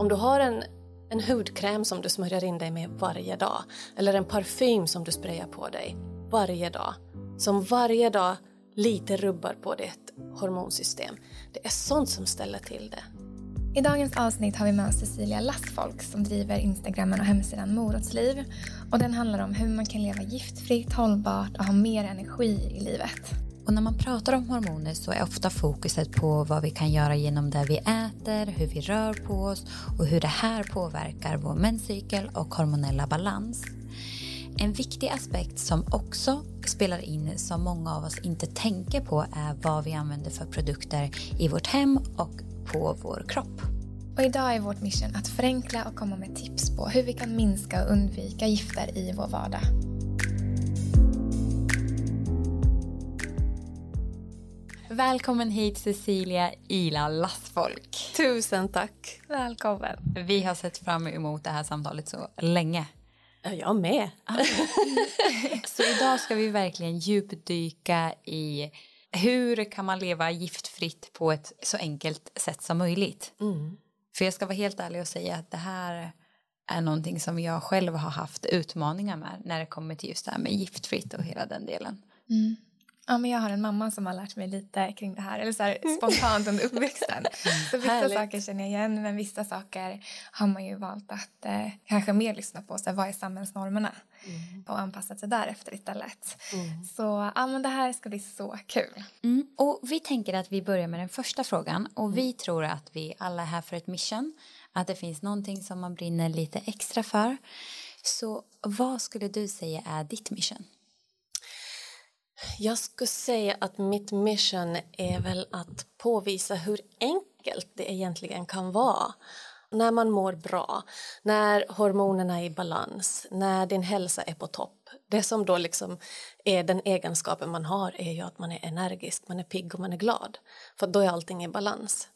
Om du har en, en hudkräm som du smörjer in dig med varje dag eller en parfym som du sprayar på dig varje dag som varje dag lite rubbar på ditt hormonsystem. Det är sånt som ställer till det. I dagens avsnitt har vi med oss Cecilia Lassfolk som driver Instagrammen och hemsidan Morotsliv. Och den handlar om hur man kan leva giftfritt, hållbart och ha mer energi i livet. Och när man pratar om hormoner så är ofta fokuset på vad vi kan göra genom det vi äter, hur vi rör på oss och hur det här påverkar vår menscykel och hormonella balans. En viktig aspekt som också spelar in som många av oss inte tänker på är vad vi använder för produkter i vårt hem och på vår kropp. Och idag är vårt mission att förenkla och komma med tips på hur vi kan minska och undvika gifter i vår vardag. Välkommen hit Cecilia Ila Lastfolk. Tusen tack. Välkommen. Vi har sett fram emot det här samtalet så länge. Jag med. så idag ska vi verkligen djupdyka i hur kan man leva giftfritt på ett så enkelt sätt som möjligt. Mm. För jag ska vara helt ärlig och säga att det här är någonting som jag själv har haft utmaningar med när det kommer till just det här med giftfritt och hela den delen. Mm. Ja, men jag har en mamma som har lärt mig lite kring det här, eller så här, spontant under uppväxten. Så vissa Härligt. saker känner jag igen, men vissa saker har man ju valt att eh, kanske mer lyssna på. Så här, vad är samhällsnormerna? Mm. Och anpassa sig därefter istället. Mm. Så ja, men det här ska bli så kul. Mm. Och vi tänker att vi börjar med den första frågan. Och vi mm. tror att vi alla är här för ett mission. Att det finns någonting som man brinner lite extra för. Så vad skulle du säga är ditt mission? Jag skulle säga att mitt mission är väl att påvisa hur enkelt det egentligen kan vara när man mår bra, när hormonerna är i balans, när din hälsa är på topp. Det som då liksom är den egenskapen man har är ju att man är energisk, man är pigg och man är glad. För då är allting i balans.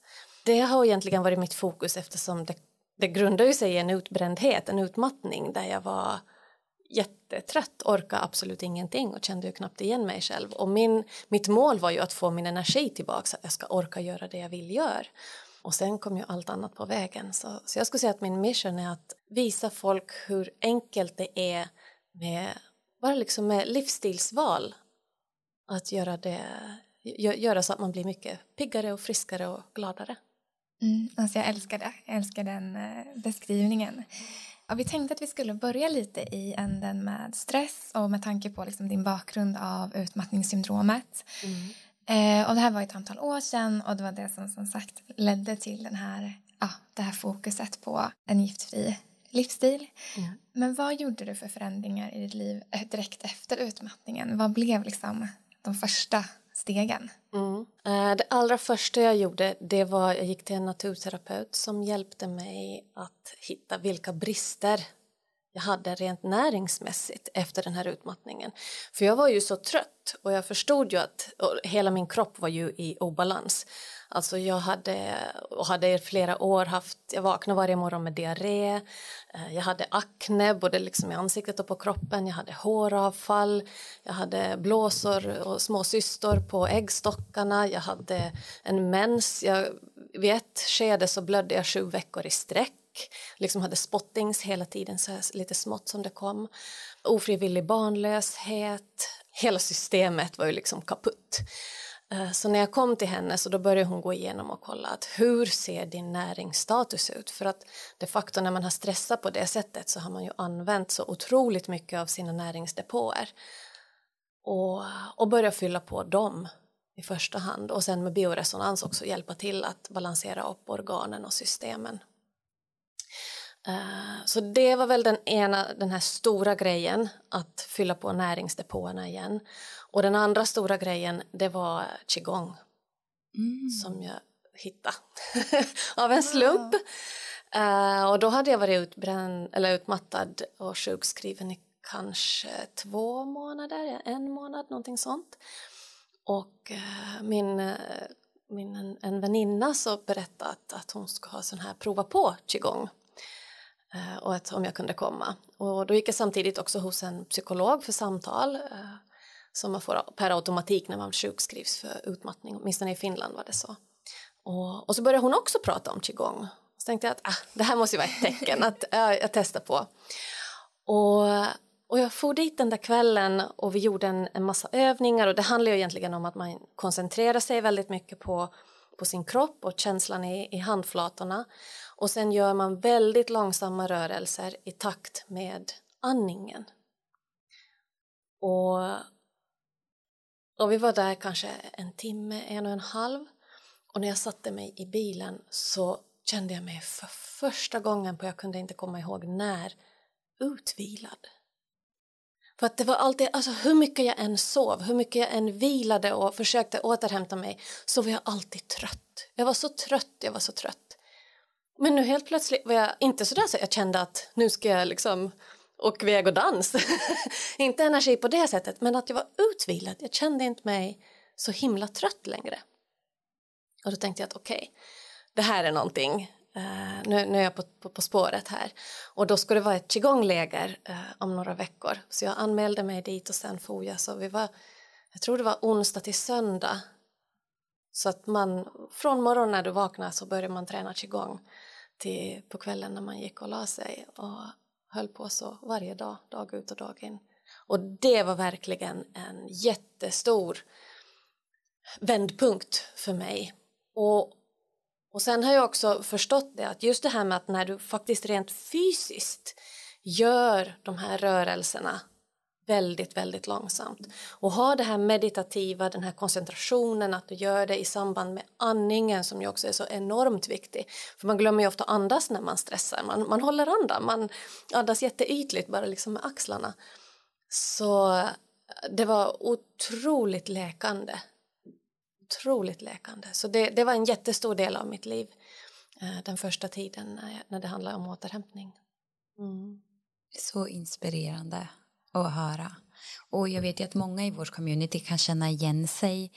Det har egentligen varit mitt fokus eftersom det, det grundar sig i en utbrändhet, en utmattning där jag var jättetrött, orkade absolut ingenting och kände ju knappt igen mig själv. Och min, mitt mål var ju att få min energi tillbaka så att jag ska orka göra det jag vill göra. Och sen kom ju allt annat på vägen. Så, så jag skulle säga att min mission är att visa folk hur enkelt det är med, bara liksom med livsstilsval. Att göra, det, göra så att man blir mycket piggare och friskare och gladare. Mm, alltså jag älskar det. Jag älskar den eh, beskrivningen. Ja, vi tänkte att vi skulle börja lite i änden med stress och med tanke på liksom din bakgrund av utmattningssyndromet. Mm. Eh, och det här var ett antal år sedan och det var det som som sagt ledde till den här, ja, det här fokuset på en giftfri livsstil. Mm. Men vad gjorde du för förändringar i ditt liv eh, direkt efter utmattningen? Vad blev liksom de första stegen? Mm. Eh, det allra första jag gjorde det var jag gick till en naturterapeut som hjälpte mig att hitta vilka brister jag hade rent näringsmässigt efter den här utmattningen. För jag var ju så trött och jag förstod ju att hela min kropp var ju i obalans. Alltså jag hade, och hade i flera år haft, jag vaknade varje morgon med diarré, eh, jag hade akne både liksom i ansiktet och på kroppen, jag hade håravfall, jag hade blåsor och små cystor på äggstockarna, jag hade en mens, jag, vid ett skede så blödde jag sju veckor i sträck. Liksom hade spottings hela tiden, så lite smått som det kom. Ofrivillig barnlöshet, hela systemet var ju liksom kaputt. Eh, så när jag kom till henne så då började hon gå igenom och kolla att hur ser din näringsstatus ut? För att de facto när man har stressat på det sättet så har man ju använt så otroligt mycket av sina näringsdepåer. Och, och börja fylla på dem i första hand och sen med bioresonans också hjälpa till att balansera upp organen och systemen. Eh, så det var väl den ena, den här stora grejen, att fylla på näringsdepåerna igen. Och den andra stora grejen, det var qigong. Mm. Som jag hittade av en slump. Uh, och då hade jag varit utbränd, eller utmattad och sjukskriven i kanske två månader, en månad, någonting sånt. Och uh, min, min en, en väninna så berättade att, att hon ska ha sån här prova på qigong och att, om jag kunde komma. Och då gick jag samtidigt också hos en psykolog för samtal som man får per automatik när man sjukskrivs för utmattning, åtminstone i Finland var det så. Och, och så började hon också prata om qigong. Så tänkte jag att ah, det här måste ju vara ett tecken att äh, jag testar på. Och, och jag for dit den där kvällen och vi gjorde en, en massa övningar och det handlar ju egentligen om att man koncentrerar sig väldigt mycket på, på sin kropp och känslan i, i handflatorna. Och sen gör man väldigt långsamma rörelser i takt med andningen. Och, och vi var där kanske en timme, en och en halv. Och när jag satte mig i bilen så kände jag mig för första gången på jag kunde inte komma ihåg när utvilad. För att det var alltid, alltså hur mycket jag än sov, hur mycket jag än vilade och försökte återhämta mig så var jag alltid trött. Jag var så trött, jag var så trött. Men nu helt plötsligt var jag inte sådär så jag kände att nu ska jag liksom och väg och dans. inte energi på det sättet, men att jag var utvilad. Jag kände inte mig så himla trött längre. Och då tänkte jag att okej, okay, det här är någonting. Uh, nu, nu är jag på, på, på, spåret här. Och då ska det vara ett qigongläger uh, om några veckor. Så jag anmälde mig dit och sen for jag. Så vi var, jag tror det var onsdag till söndag. Så att man, från morgonen när du vaknar så börjar man träna qigong till på kvällen när man gick och la sig. Och höll på så varje dag, dag ut och dag in. Och det var verkligen en jättestor vändpunkt för mig. Och, och sen har jag också förstått det att just det här med att när du faktiskt rent fysiskt gör de här rörelserna väldigt, väldigt långsamt och ha det här meditativa, den här koncentrationen, att du gör det i samband med andningen som ju också är så enormt viktig. För man glömmer ju ofta andas när man stressar, man, man håller andan, man andas jätteytligt bara liksom med axlarna. Så eh, det var otroligt läkande otroligt läkande. Så det, det var en jättestor del av mitt liv eh, den första tiden när, när det handlade om återhämtning. Mm. Så inspirerande att höra. Och jag vet ju att många i vårt community kan känna igen sig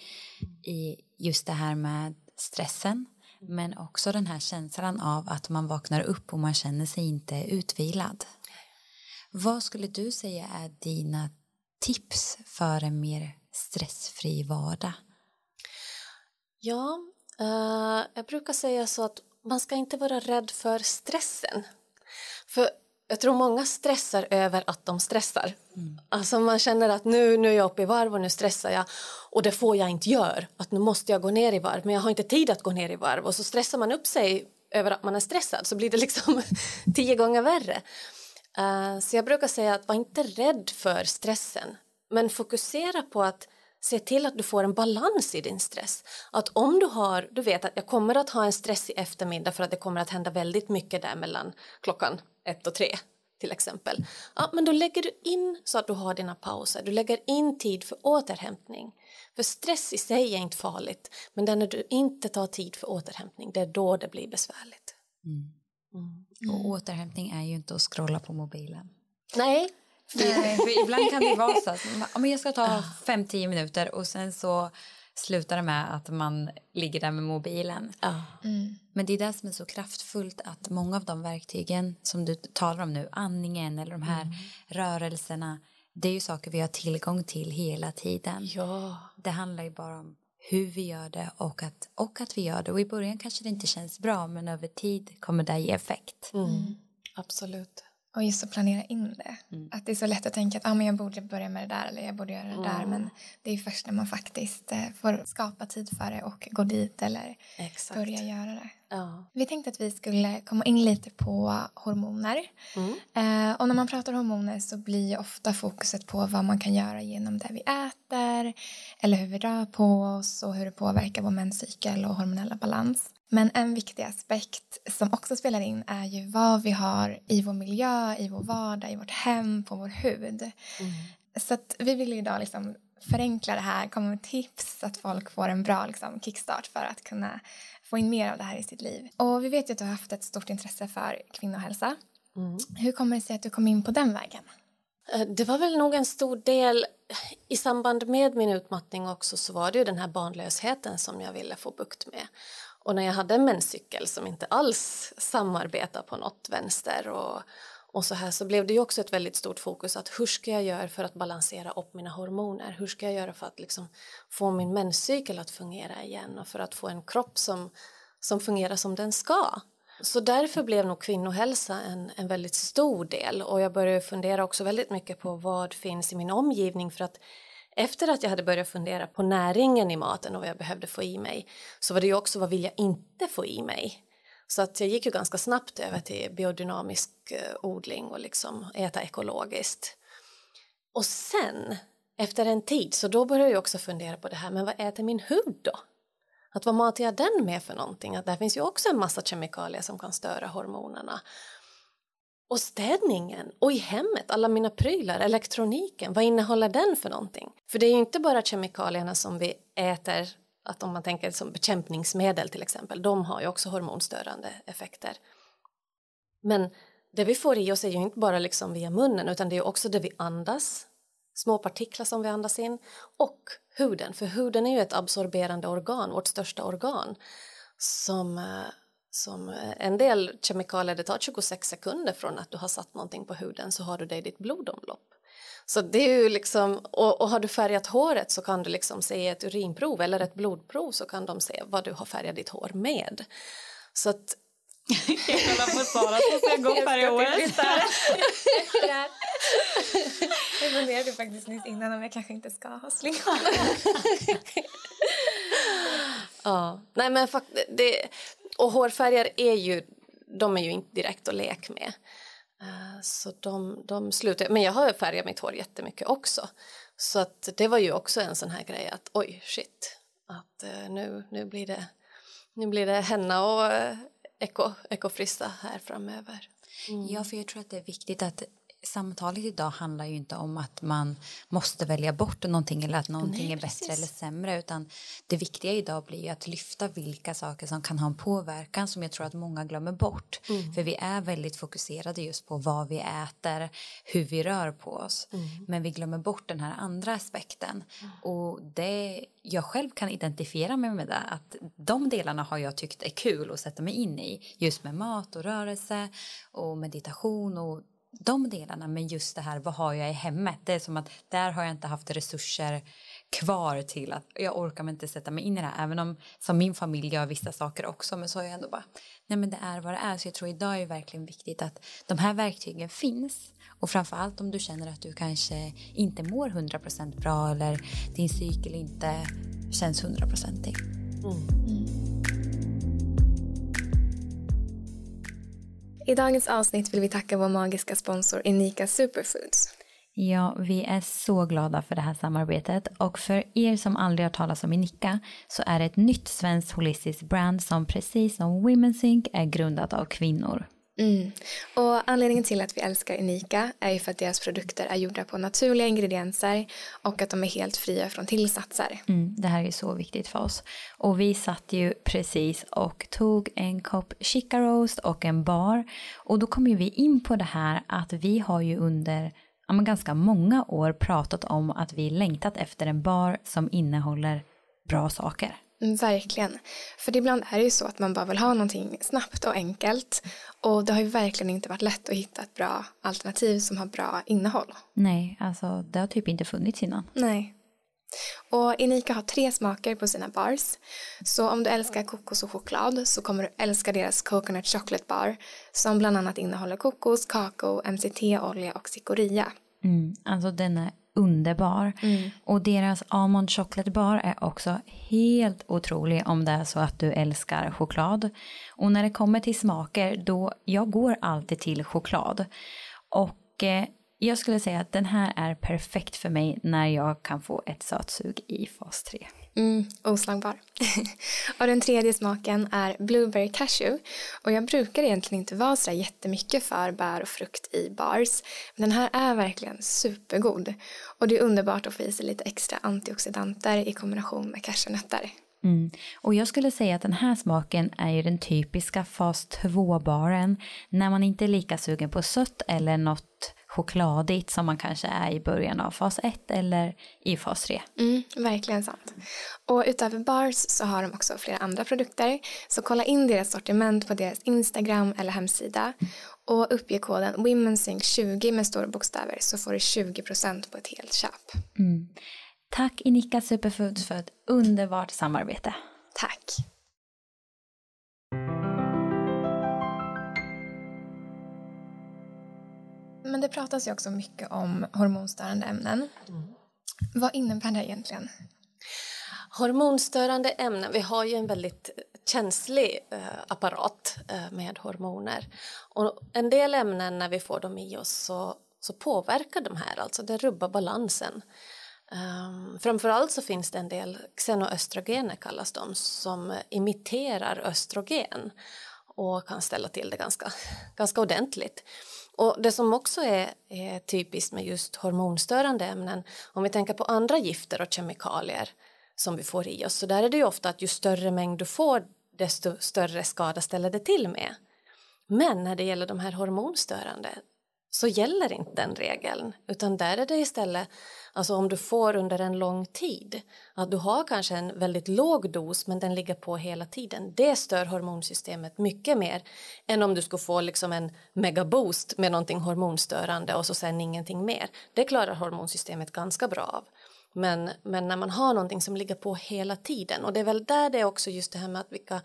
i just det här med stressen men också den här känslan av att man vaknar upp och man känner sig inte utvilad. Vad skulle du säga är dina tips för en mer stressfri vardag? Ja, eh, jag brukar säga så att man ska inte vara rädd för stressen. För jag tror många stressar över att de stressar. Mm. Alltså man känner att nu, nu är jag uppe i varv och nu stressar jag och det får jag inte göra. Att nu måste jag gå ner i varv men jag har inte tid att gå ner i varv och så stressar man upp sig över att man är stressad så blir det liksom tio gånger värre. Uh, så jag brukar säga att var inte rädd för stressen men fokusera på att se till att du får en balans i din stress. Att om du har, du vet att jag kommer att ha en stressig eftermiddag för att det kommer att hända väldigt mycket där mellan klockan ett och tre till exempel. Ja, men då lägger du in så att du har dina pauser. Du lägger in tid för återhämtning. För stress i sig är inte farligt, men när du inte tar tid för återhämtning, det är då det blir besvärligt. Mm. Mm. Och återhämtning är ju inte att scrolla på mobilen. Nej, Nej, för ibland kan det vara så att jag ska ta 5-10 minuter och sen så slutar det med att man ligger där med mobilen. Mm. Men det är det som är så kraftfullt att många av de verktygen som du talar om nu, andningen eller de här mm. rörelserna, det är ju saker vi har tillgång till hela tiden. Ja. Det handlar ju bara om hur vi gör det och att, och att vi gör det. Och i början kanske det inte känns bra men över tid kommer det ge effekt. Mm. Absolut. Och just att planera in det. Mm. Att det är så lätt att tänka att ah, men jag borde börja med det där eller jag borde göra det mm. där. Men det är först när man faktiskt eh, får skapa tid för det och gå dit eller Exakt. börja göra det. Ja. Vi tänkte att vi skulle komma in lite på hormoner. Mm. Eh, och när man pratar hormoner så blir ofta fokuset på vad man kan göra genom det vi äter eller hur vi rör på oss och hur det påverkar vår menscykel och hormonella balans. Men en viktig aspekt som också spelar in är ju vad vi har i vår miljö, i vår vardag, i vårt hem, på vår hud. Mm. Så att vi vill idag liksom förenkla det här, komma med tips så att folk får en bra liksom, kickstart för att kunna få in mer av det här i sitt liv. Och vi vet ju att du har haft ett stort intresse för kvinnohälsa. Mm. Hur kommer det sig att du kom in på den vägen? Eh, det var väl nog en stor del i samband med min utmattning också så var det ju den här barnlösheten som jag ville få bukt med. Och när jag hade en menscykel som inte alls samarbetar på något vänster och, och så här så blev det ju också ett väldigt stort fokus att hur ska jag göra för att balansera upp mina hormoner? Hur ska jag göra för att liksom få min menscykel att fungera igen och för att få en kropp som, som fungerar som den ska? Så därför blev nog kvinnohälsa en, en väldigt stor del och jag började fundera också väldigt mycket på vad finns i min omgivning för att efter att jag hade börjat fundera på näringen i maten och vad jag behövde få i mig så var det ju också vad vill jag inte få i mig. Så att jag gick ju ganska snabbt över till biodynamisk eh, odling och liksom äta ekologiskt. Och sen, efter en tid, så då började jag också fundera på det här, men vad äter min hud då? Att vad matar jag den med för någonting? Att där finns ju också en massa kemikalier som kan störa hormonerna. Och städningen och i hemmet, alla mina prylar, elektroniken, vad innehåller den för någonting? För det är ju inte bara kemikalierna som vi äter, att om man tänker som bekämpningsmedel till exempel, de har ju också hormonstörande effekter. Men det vi får i oss är ju inte bara liksom via munnen utan det är också det vi andas, små partiklar som vi andas in och huden, för huden är ju ett absorberande organ, vårt största organ som, eh, som eh, en del kemikalier, det tar 26 sekunder från att du har satt någonting på huden så har du det i ditt blodomlopp. Så det är ju liksom, och, och, har du färgat håret så kan du liksom se ett urinprov eller ett blodprov så kan de se vad du har färgat ditt hår med. Så att jag kollar på Sara så ska jag gå färga håret. Jag funderade faktiskt nyss innan om jag kanske inte ska ha slinghår. ja, nej men det, och hårfärger är ju, de är ju inte direkt att leka med. Uh, så de, de slutar, men jag har färgat mitt hår jättemycket också. Så att det var ju också en sån här grej att oj shit, att uh, nu, nu blir det nu blir det henna och eko, ekofrissa här framöver. Mm. Ja, för jag tror att det är viktigt att samtalet idag handlar ju inte om att man måste välja bort någonting eller att någonting Nej, är bättre eller sämre utan det viktiga idag blir ju att lyfta vilka saker som kan ha en påverkan som jag tror att många glömmer bort mm. för vi är väldigt fokuserade just på vad vi äter, hur vi rör på oss mm. men vi glömmer bort den här andra aspekten mm. och det jag själv kan identifiera mig med det att de delarna har jag tyckt är kul att sätta mig in i just med mat och rörelse och meditation och de delarna men just det här vad har jag i hemmet det är som att där har jag inte haft resurser kvar till att jag orkar inte sätta mig in i det här även om som min familj gör vissa saker också men så har jag ändå bara nej men det är vad det är så jag tror idag är det verkligen viktigt att de här verktygen finns och framförallt om du känner att du kanske inte mår 100% bra eller din cykel inte känns 100%ig. Mm. Mm. I dagens avsnitt vill vi tacka vår magiska sponsor Unika Superfoods. Ja, vi är så glada för det här samarbetet och för er som aldrig har talat om Unika så är det ett nytt svenskt holistiskt brand som precis som Women's Inc är grundat av kvinnor. Mm. Och anledningen till att vi älskar Unika är ju för att deras produkter är gjorda på naturliga ingredienser och att de är helt fria från tillsatser. Mm, det här är så viktigt för oss. Och vi satt ju precis och tog en kopp chica roast och en bar och då kom ju vi in på det här att vi har ju under ja, ganska många år pratat om att vi längtat efter en bar som innehåller bra saker. Mm, verkligen. För ibland är det ju så att man bara vill ha någonting snabbt och enkelt. Och det har ju verkligen inte varit lätt att hitta ett bra alternativ som har bra innehåll. Nej, alltså det har typ inte funnits innan. Nej. Och Inika har tre smaker på sina bars. Så om du älskar kokos och choklad så kommer du älska deras Coconut Chocolate Bar som bland annat innehåller kokos, kakao, MCT-olja och cikoria. Mm, alltså den är underbar. Mm. Och deras Almond Chocolate Bar är också helt otrolig om det är så att du älskar choklad. Och när det kommer till smaker då, jag går alltid till choklad. Och eh, jag skulle säga att den här är perfekt för mig när jag kan få ett sötsug i fas 3. Mm, oslagbar. och den tredje smaken är Blueberry Cashew. Och jag brukar egentligen inte vara så jättemycket för bär och frukt i bars. Men den här är verkligen supergod. Och det är underbart att få i sig lite extra antioxidanter i kombination med cashewnötter. Mm. Och jag skulle säga att den här smaken är ju den typiska fas 2-baren när man inte är lika sugen på sött eller något chokladigt som man kanske är i början av fas 1 eller i fas 3. Mm, verkligen sant. Och utöver bars så har de också flera andra produkter. Så kolla in deras sortiment på deras Instagram eller hemsida. Och uppge koden WomenSync20 med stora bokstäver så får du 20% på ett helt köp. Mm. Tack Inika Superfoods för ett underbart samarbete. Tack. Men det pratas ju också mycket om hormonstörande ämnen. Mm. Vad innebär det egentligen? Hormonstörande ämnen, vi har ju en väldigt känslig eh, apparat eh, med hormoner. Och en del ämnen när vi får dem i oss så, så påverkar de här, alltså det rubbar balansen. Um, framförallt så finns det en del xenoöstrogener kallas de som imiterar östrogen och kan ställa till det ganska, ganska ordentligt. Och det som också är, är typiskt med just hormonstörande ämnen om vi tänker på andra gifter och kemikalier som vi får i oss så där är det ju ofta att ju större mängd du får desto större skada ställer det till med. Men när det gäller de här hormonstörande så gäller inte den regeln. Utan där är det istället alltså om du får under en lång tid att du har kanske en väldigt låg dos men den ligger på hela tiden. Det stör hormonsystemet mycket mer än om du skulle få liksom en megaboost med någonting hormonstörande och så sen ingenting mer. Det klarar hormonsystemet ganska bra av. Men, men när man har någonting som ligger på hela tiden och det är väl där det är också just det här med att vilka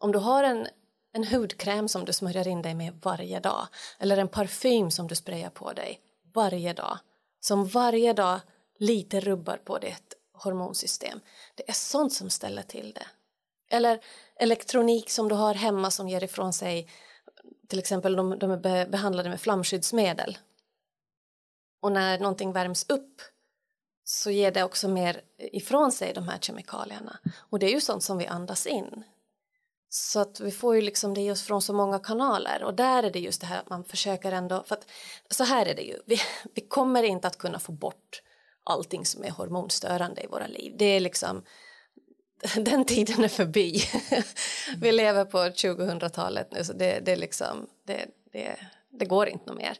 om du har en, en hudkräm som du smörjer in dig med varje dag eller en parfym som du sprayar på dig varje dag som varje dag lite rubbar på ditt hormonsystem. Det är sånt som ställer till det. Eller elektronik som du har hemma som ger ifrån sig till exempel de, de är behandlade med flamskyddsmedel. Och när någonting värms upp så ger det också mer ifrån sig de här kemikalierna. Och det är ju sånt som vi andas in. Så att vi får ju liksom det oss från så många kanaler och där är det just det här att man försöker ändå, för att så här är det ju, vi, vi kommer inte att kunna få bort allting som är hormonstörande i våra liv. Det är liksom, den tiden är förbi. vi lever på 2000-talet nu så det, det, liksom, det, det, det går inte något mer.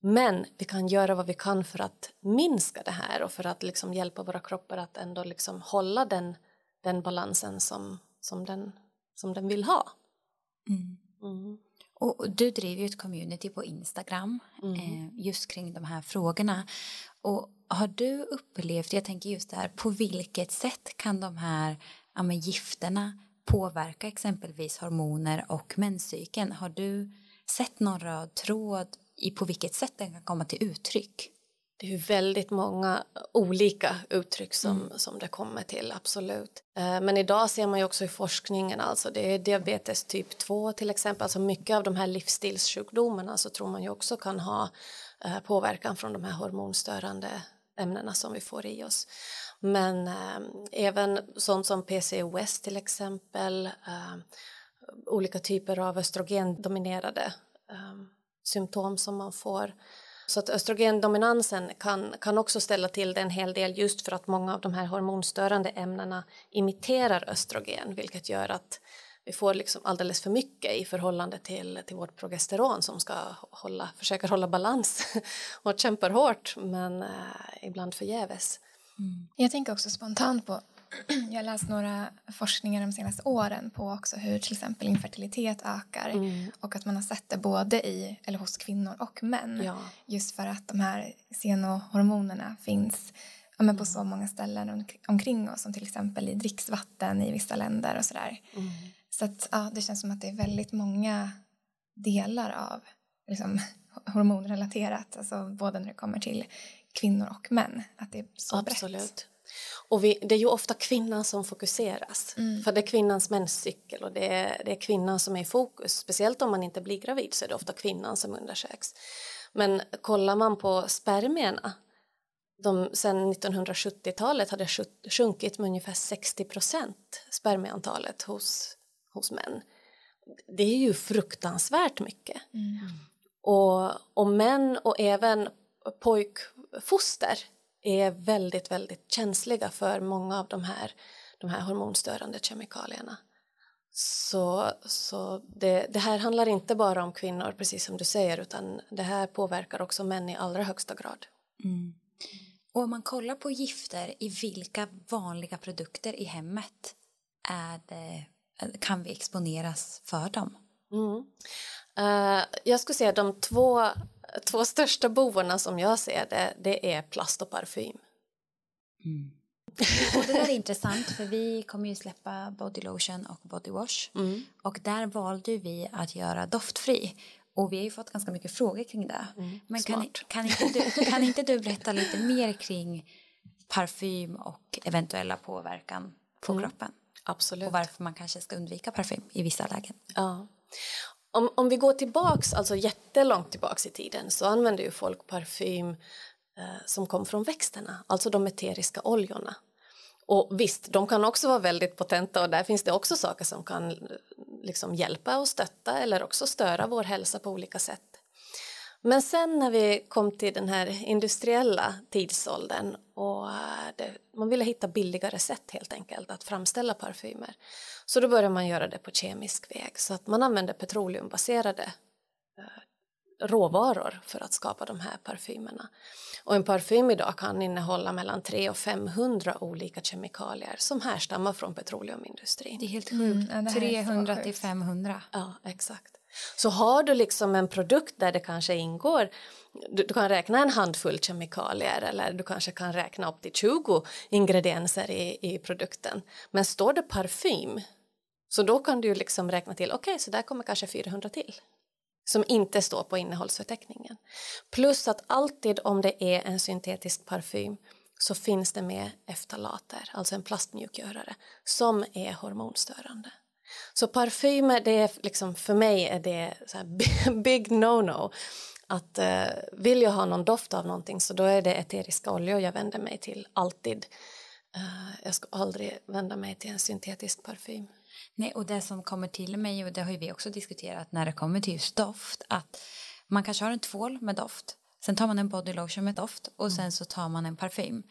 Men vi kan göra vad vi kan för att minska det här och för att liksom hjälpa våra kroppar att ändå liksom hålla den, den balansen som, som, den, som den vill ha. Mm. Mm. Och du driver ju ett community på Instagram mm. eh, just kring de här frågorna. Och har du upplevt, jag tänker just där, på vilket sätt kan de här ja, men, gifterna påverka exempelvis hormoner och menscykeln? Har du sett någon röd tråd i på vilket sätt den kan komma till uttryck? Det är ju väldigt många olika uttryck som, mm. som det kommer till, absolut. Eh, men idag ser man ju också i forskningen, alltså det är diabetes typ 2 till exempel, alltså mycket av de här livsstilssjukdomarna så tror man ju också kan ha eh, påverkan från de här hormonstörande ämnena som vi får i oss. Men eh, även sånt som PCOS till exempel, olika typer av östrogendominerade eh, symptom som man får. Så att östrogendominansen kan, kan också ställa till det en hel del just för att många av de här hormonstörande ämnena imiterar östrogen vilket gör att vi får liksom alldeles för mycket i förhållande till, till vårt progesteron som ska hålla, försöker hålla balans och kämpar hårt men eh, ibland förgäves. Mm. Jag tänker också spontant på jag läst några forskningar de senaste åren på också hur till exempel infertilitet ökar mm. och att man har sett det både i, eller hos kvinnor och män ja. just för att de här senohormonerna finns ja, men på så många ställen omkring oss som till exempel i dricksvatten i vissa länder och sådär. Mm. Så att ja, det känns som att det är väldigt många delar av liksom, hormonrelaterat, alltså både när det kommer till kvinnor och män, att det är så Absolut. brett. Och vi, det är ju ofta kvinnan som fokuseras. Mm. För det är kvinnans menscykel och det är, det är kvinnan som är i fokus. Speciellt om man inte blir gravid så är det ofta kvinnan som undersöks. Men kollar man på spermierna de sen 1970-talet hade sjunkit med ungefär 60 procent spermieantalet hos, hos män. Det är ju fruktansvärt mycket. Mm. Och, och män och även pojkfoster är väldigt, väldigt känsliga för många av de här, de här hormonstörande kemikalierna. Så, så det, det, här handlar inte bara om kvinnor, precis som du säger, utan det här påverkar också män i allra högsta grad. Mm. Och om man kollar på gifter, i vilka vanliga produkter i hemmet det, kan vi exponeras för dem? Mm. Uh, jag skulle säga de två två största bovarna som jag ser det, det är plast och parfym. Mm. Och det där är intressant för vi kommer ju släppa body lotion och body wash mm. och där valde vi att göra doftfri Och vi har ju fått ganska mycket frågor kring det. Mm, Men kan, kan, inte du, kan inte du berätta lite mer kring parfym och eventuella påverkan på Mm. kroppen? Absolut. Och varför man kanske ska undvika parfym i vissa lägen. Ja. Om, om vi går tillbaks, alltså jättelångt tillbaks i tiden så använde ju folk parfym eh, som kom från växterna, alltså de eteriska oljorna. Och visst, de kan också vara väldigt potenta och där finns det också saker som kan eh, liksom hjälpa och stötta eller också störa vår hälsa på olika sätt. Men sen när vi kom till den här industriella tidsåldern och eh, det, man ville hitta billigare sätt helt enkelt att framställa parfymer. Så då började man göra det på kemisk väg så att man använde petroleumbaserade eh, råvaror för att skapa de här parfymerna. Och en parfym idag kan innehålla mellan 300 och 500 olika kemikalier som härstammar från petroleumindustrin. Det är helt Mm, sjukt. så 300 till sjukt. 500. Ja, exakt. Så har du liksom en produkt där det kanske ingår, du, du kan räkna en handfull kemikalier eller du kanske kan räkna upp till 20 ingredienser i, i produkten. Men står det parfym, så då kan du liksom räkna till, okej, så där kommer kanske 400 till som inte står på innehållsförteckningen. Plus att alltid om det är en syntetisk parfym så finns det med eftalater, alltså en plastmjukgörare, som är hormonstörande. Så parfymer, det är liksom, för mig är det big no-no. Att eh, vill jag ha någon doft av någonting så då är det eteriska oljor jag vänder mig till, alltid. Eh, jag ska aldrig vända mig till en syntetisk parfym. Nej, och det som kommer till mig, och det har vi också diskuterat när det kommer till just doft, att man kanske har en tvål med doft, sen tar man en body lotion med doft och sen så tar man en parfym.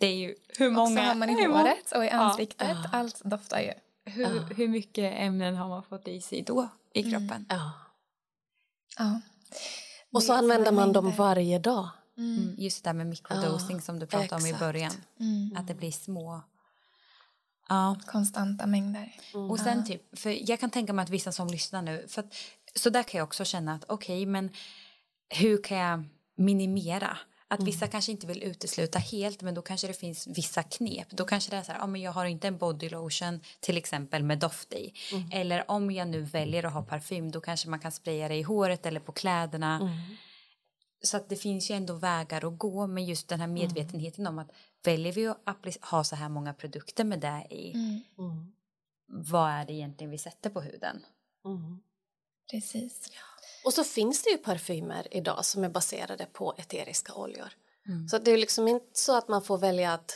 Det är ju hur Och så många... har man i många- håret och i ansiktet. Ja. Allt doftar ju. Hur, hur mycket ämnen har man fått i sig då i Mm. kroppen? Ja. Ja. Och så använder man dem varje dag. Mm, just det där med mikrodosing Ja, som du pratade om i exakt. början. Mm. Att det blir små... Ja. Konstanta mängder. Och sen typ, för jag kan tänka mig att vissa som lyssnar nu, för att, så där kan jag också känna att okej, men hur kan jag minimera? Att vissa kanske inte vill utesluta helt, men då kanske det finns vissa knep. Då kanske det är så här, ja, men jag har inte en body lotion till exempel med doft i. Eller om jag nu väljer att ha parfym, då kanske man kan spraya det i håret eller på kläderna. Så att det finns ju ändå vägar att gå, men just den här medvetenheten om att väljer vi att ha så här många produkter med det i, Mm. vad är det egentligen vi sätter på huden? Precis. Och så finns det ju parfymer idag som är baserade på eteriska oljor. Mm. Så det är liksom inte så att man får välja att,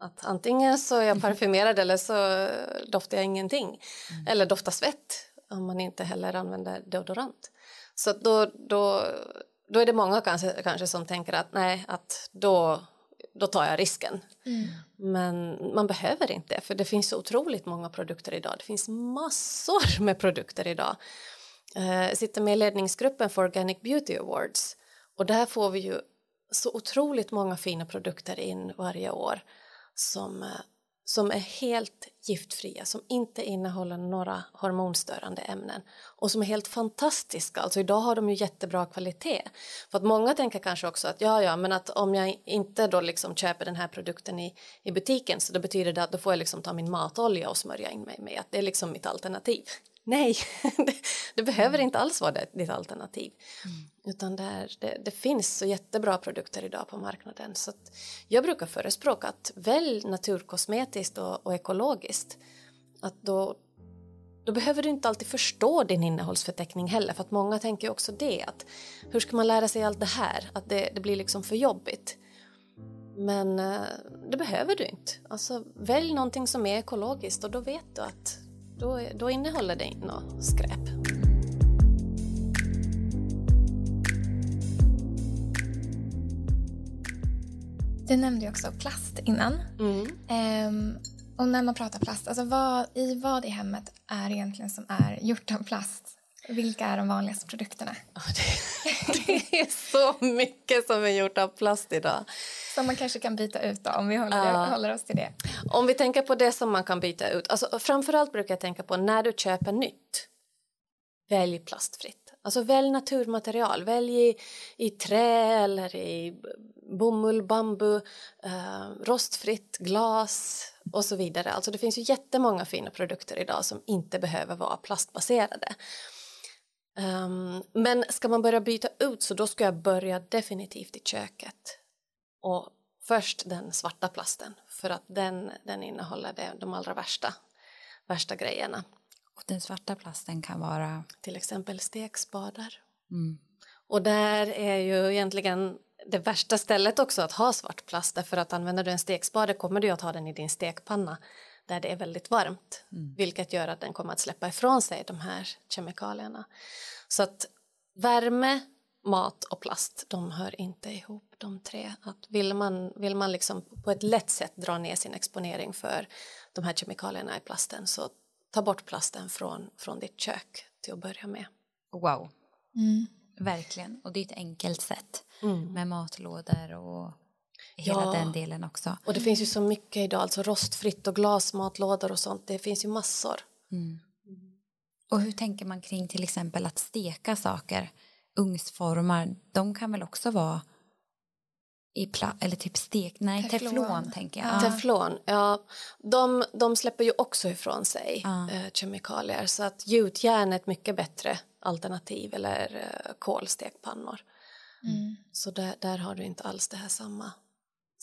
att antingen så är jag parfymerad eller så doftar jag ingenting. Mm. Eller doftar svett om man inte heller använder deodorant. Så då, då, då är det många kanske, kanske som tänker att nej, att då, då tar jag risken. Men man behöver inte, för det finns så otroligt många produkter idag. Det finns massor med produkter idag. Eh, Jag sitter med i ledningsgruppen för Organic Beauty Awards och där får vi ju så otroligt många fina produkter in varje år som, eh, som är helt giftfria, som inte innehåller några hormonstörande ämnen och som är helt fantastiska. Alltså idag har de ju jättebra kvalitet. För att många tänker kanske också att ja, ja, men att om jag inte då liksom köper den här produkten i, i butiken så då betyder det att då får jag liksom ta min matolja och smörja in mig med. Att det är liksom mitt alternativ. Nej, det, det behöver inte alls vara det, ditt alternativ. Utan det, är, det, det finns så jättebra produkter idag på marknaden. Så jag brukar förespråka att välj naturkosmetiskt och, och ekologiskt. Att då, då behöver du inte alltid förstå din innehållsförteckning heller. För att många tänker också det. Att hur ska man lära sig allt det här? Att det, det blir liksom för jobbigt. Men eh, det behöver du inte. Alltså, välj någonting som är ekologiskt och då vet du att då, då innehåller det något skräp. Du nämnde ju också plast innan. Ehm, och när man pratar plast, alltså vad, i vad i hemmet är egentligen som är gjort av plast? Vilka är de vanligaste produkterna? Det är så mycket som är gjort av plast idag. Som man kanske kan byta ut då, om vi håller, Ja. håller oss till det. Om vi tänker på det som man kan byta ut. Alltså, framförallt brukar jag tänka på när du köper nytt. Välj plastfritt. Alltså välj naturmaterial. Välj i, i trä eller i bomull, bambu, eh, rostfritt, glas och så vidare. Alltså det finns ju jättemånga fina produkter idag som inte behöver vara plastbaserade. Um, men ska man börja byta ut så då ska jag börja definitivt i köket. Och först den svarta plasten för att den, den innehåller det, de allra värsta, värsta grejerna. Och den svarta plasten kan vara? Till exempel stekspadar. Mm. Och där är ju egentligen det värsta stället också att ha svart plast därför att använder du en stekspade kommer du att ha den i din stekpanna där det är väldigt varmt mm. vilket gör att den kommer att släppa ifrån sig de här kemikalierna. Så att värme, mat och plast de hör inte ihop de tre. Att vill man, vill man liksom på ett lätt sätt dra ner sin exponering för de här kemikalierna i plasten så ta bort plasten från, från ditt kök till att börja med. Wow. Mm. Verkligen, och det är ett enkelt sätt mm. med matlådor och hela ja. den delen också. Och det finns ju så mycket idag, alltså rostfritt och glasmatlådor och sånt, det finns ju massor. Mm. Och hur tänker man kring till exempel att steka saker? Ugnsformar, de kan väl också vara i pla eller typ stek, nej teflon, teflon tänker jag. Ja. Teflon, ja. De, de släpper ju också ifrån sig ja. eh, kemikalier så att gjutjärn är ett mycket bättre alternativ eller eh, kolstekpannor. Mm. Så där, där har du inte alls det här samma,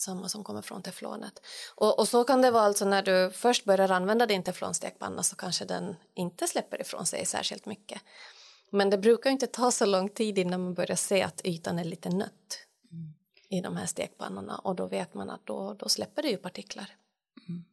samma som kommer från teflonet. Och, och så kan det vara alltså när du först börjar använda din teflonstekpanna så kanske den inte släpper ifrån sig särskilt mycket. Men det brukar inte ta så lång tid innan man börjar se att ytan är lite nött mm. i de här stekpannorna och då vet man att då, då släpper det ju partiklar. Mm.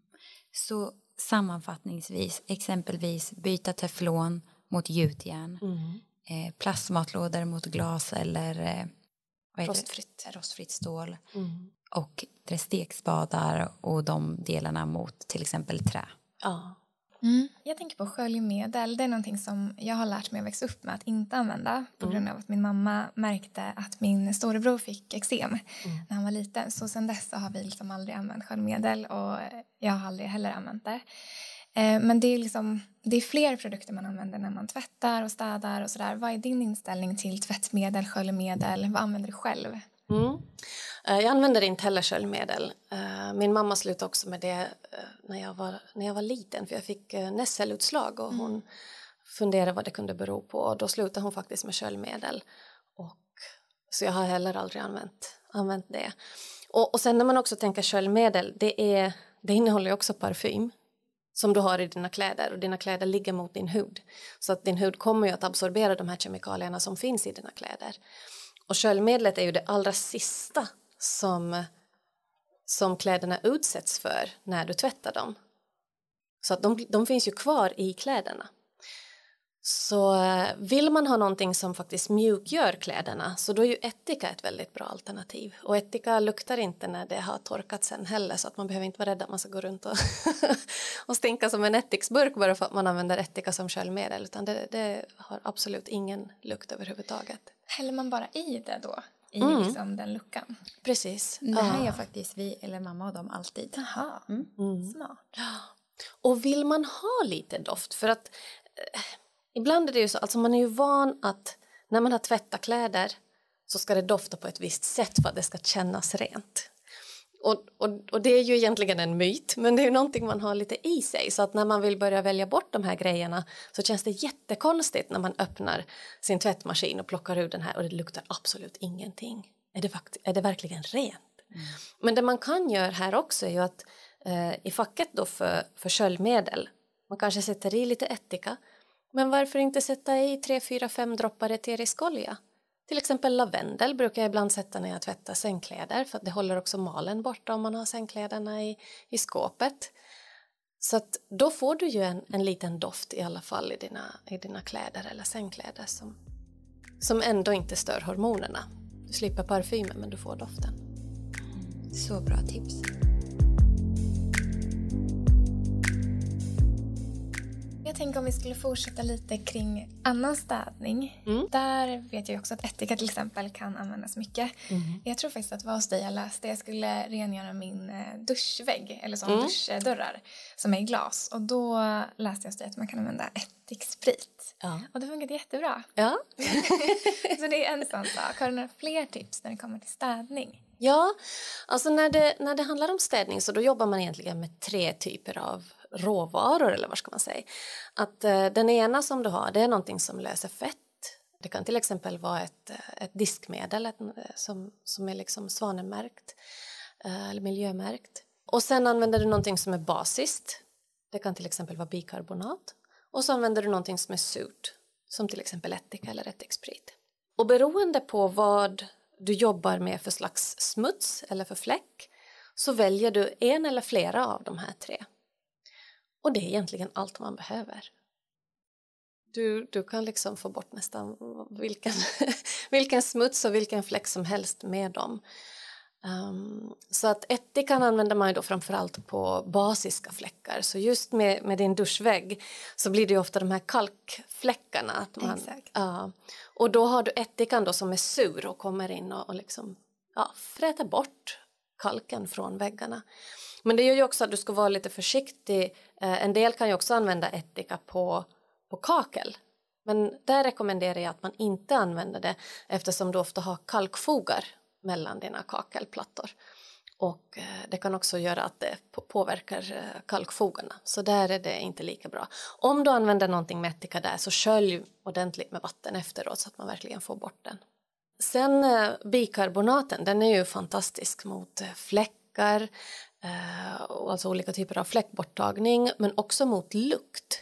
Så sammanfattningsvis, exempelvis byta teflon mot gjutjärn, mm. eh, plastmatlådor mot glas eller eh, rostfritt. rostfritt stål mm. Och stekspadar och de delarna mot till exempel trä. Ja. Mm. Jag tänker på sköljmedel. Det är någonting som jag har lärt mig att växa upp med att inte använda på grund mm. av att min mamma märkte att min storebror fick eksem mm. när han var liten. Så sen dess har vi liksom aldrig använt sköljmedel och jag har aldrig heller använt det. Eh, men det är, liksom, det är fler produkter man använder när man tvättar och städar och sådär. Vad är din inställning till tvättmedel, sköljmedel? Vad använder du själv? Mm. Eh, jag använder inte heller sköljmedel. Eh, min mamma slutade också med det när jag var, när jag var liten för jag fick nässelutslag och hon mm. funderade vad det kunde bero på och då slutade hon faktiskt med sköljmedel. Och, så jag har heller aldrig använt, använt det. Och, och sen när man också tänker sköljmedel, det, är, det innehåller ju också parfym som du har i dina kläder och dina kläder ligger mot din hud. Så att din hud kommer ju att absorbera de här kemikalierna som finns i dina kläder. Och sköljmedlet är ju det allra sista som, som kläderna utsätts för när du tvättar dem. Så att de, de finns ju kvar i kläderna. Så eh, vill man ha någonting som faktiskt mjukgör kläderna så då är ju ättika ett väldigt bra alternativ. Och ättika luktar inte när det har torkat sen heller så att man behöver inte vara rädd att man ska gå runt och, och stinka som en ättiksburk bara för att man använder ättika som sköljmedel utan det, det, har absolut ingen lukt överhuvudtaget. Häller man bara i det då? I mm. liksom den luckan? Precis. Det här gör faktiskt vi, eller mamma och dem, alltid. Jaha, mm. mm. smart. Och vill man ha lite doft för att eh, Ibland är det ju så, alltså man är ju van att när man har tvättat kläder så ska det dofta på ett visst sätt för att det ska kännas rent. Och, och, och, det är ju egentligen en myt, men det är ju någonting man har lite i sig. Så att när man vill börja välja bort de här grejerna så känns det jättekonstigt när man öppnar sin tvättmaskin och plockar ur den här och det luktar absolut ingenting. Är det, är det verkligen rent? Mm. Men det man kan göra här också är ju att eh, i facket då för, för sköljmedel, man kanske sätter i lite ättika men varför inte sätta i 3, 4, 5 droppar eterisk olja? Till exempel lavendel brukar jag ibland sätta när jag tvättar sängkläder för att det håller också malen borta om man har sängkläderna i, i skåpet. Så att då får du ju en, en liten doft i alla fall i dina, i dina kläder eller sängkläder som, som ändå inte stör hormonerna. Du slipper parfymen men du får doften. Så bra tips. Jag tänker om vi skulle fortsätta lite kring annan städning. Mm. Där vet jag också att ättika till exempel kan användas mycket. Mm. Jag tror faktiskt att det var hos dig jag läste. Jag skulle rengöra min eh, duschvägg, eller sån mm. duschdörrar, som är i glas. Och då läste jag hos dig att man kan använda ättiksprit. Ja. Och det funkade jättebra. Ja. så det är en sån sak. Har du några fler tips när det kommer till städning? Ja, alltså när det, när det handlar om städning så då jobbar man egentligen med tre typer av råvaror eller vad ska man säga. Att eh, den ena som du har det är någonting som löser fett Det kan till exempel vara ett, eh, ett diskmedel ett, eh, som, som är liksom svanemärkt eller miljömärkt. Och sen använder du någonting som är basiskt. Det kan till exempel vara bikarbonat. Och så använder du någonting som är surt, som till exempel ättika eller ättiksprit. Och beroende på vad du jobbar med för slags smuts eller för fläck så väljer du en eller flera av de här tre. Och det är egentligen allt man behöver. Du, du kan liksom få bort nästan vilken, vilken smuts och vilken fläck som helst med dem. Um, så att ättikan använder man ju då framförallt på basiska fläckar. Så just med, med din duschvägg så blir det ofta de här kalkfläckarna. Att man, Exakt. Uh, och då har du ättikan då som är sur och kommer in och, och liksom, ja, fräter bort kalken från väggarna. Men det gör ju också att du ska vara lite försiktig. Eh, en del kan ju också använda ättika på, på kakel. Men där rekommenderar jag att man inte använder det eftersom du ofta har kalkfogar mellan dina kakelplattor. Och eh, det kan också göra att det påverkar eh, kalkfogarna, så där är det inte lika bra. Om du använder någonting med ättika där så skölj ordentligt med vatten efteråt så att man verkligen får bort den. Sen bikarbonaten, den är ju fantastisk mot fläckar, alltså olika typer av fläckborttagning, men också mot lukt.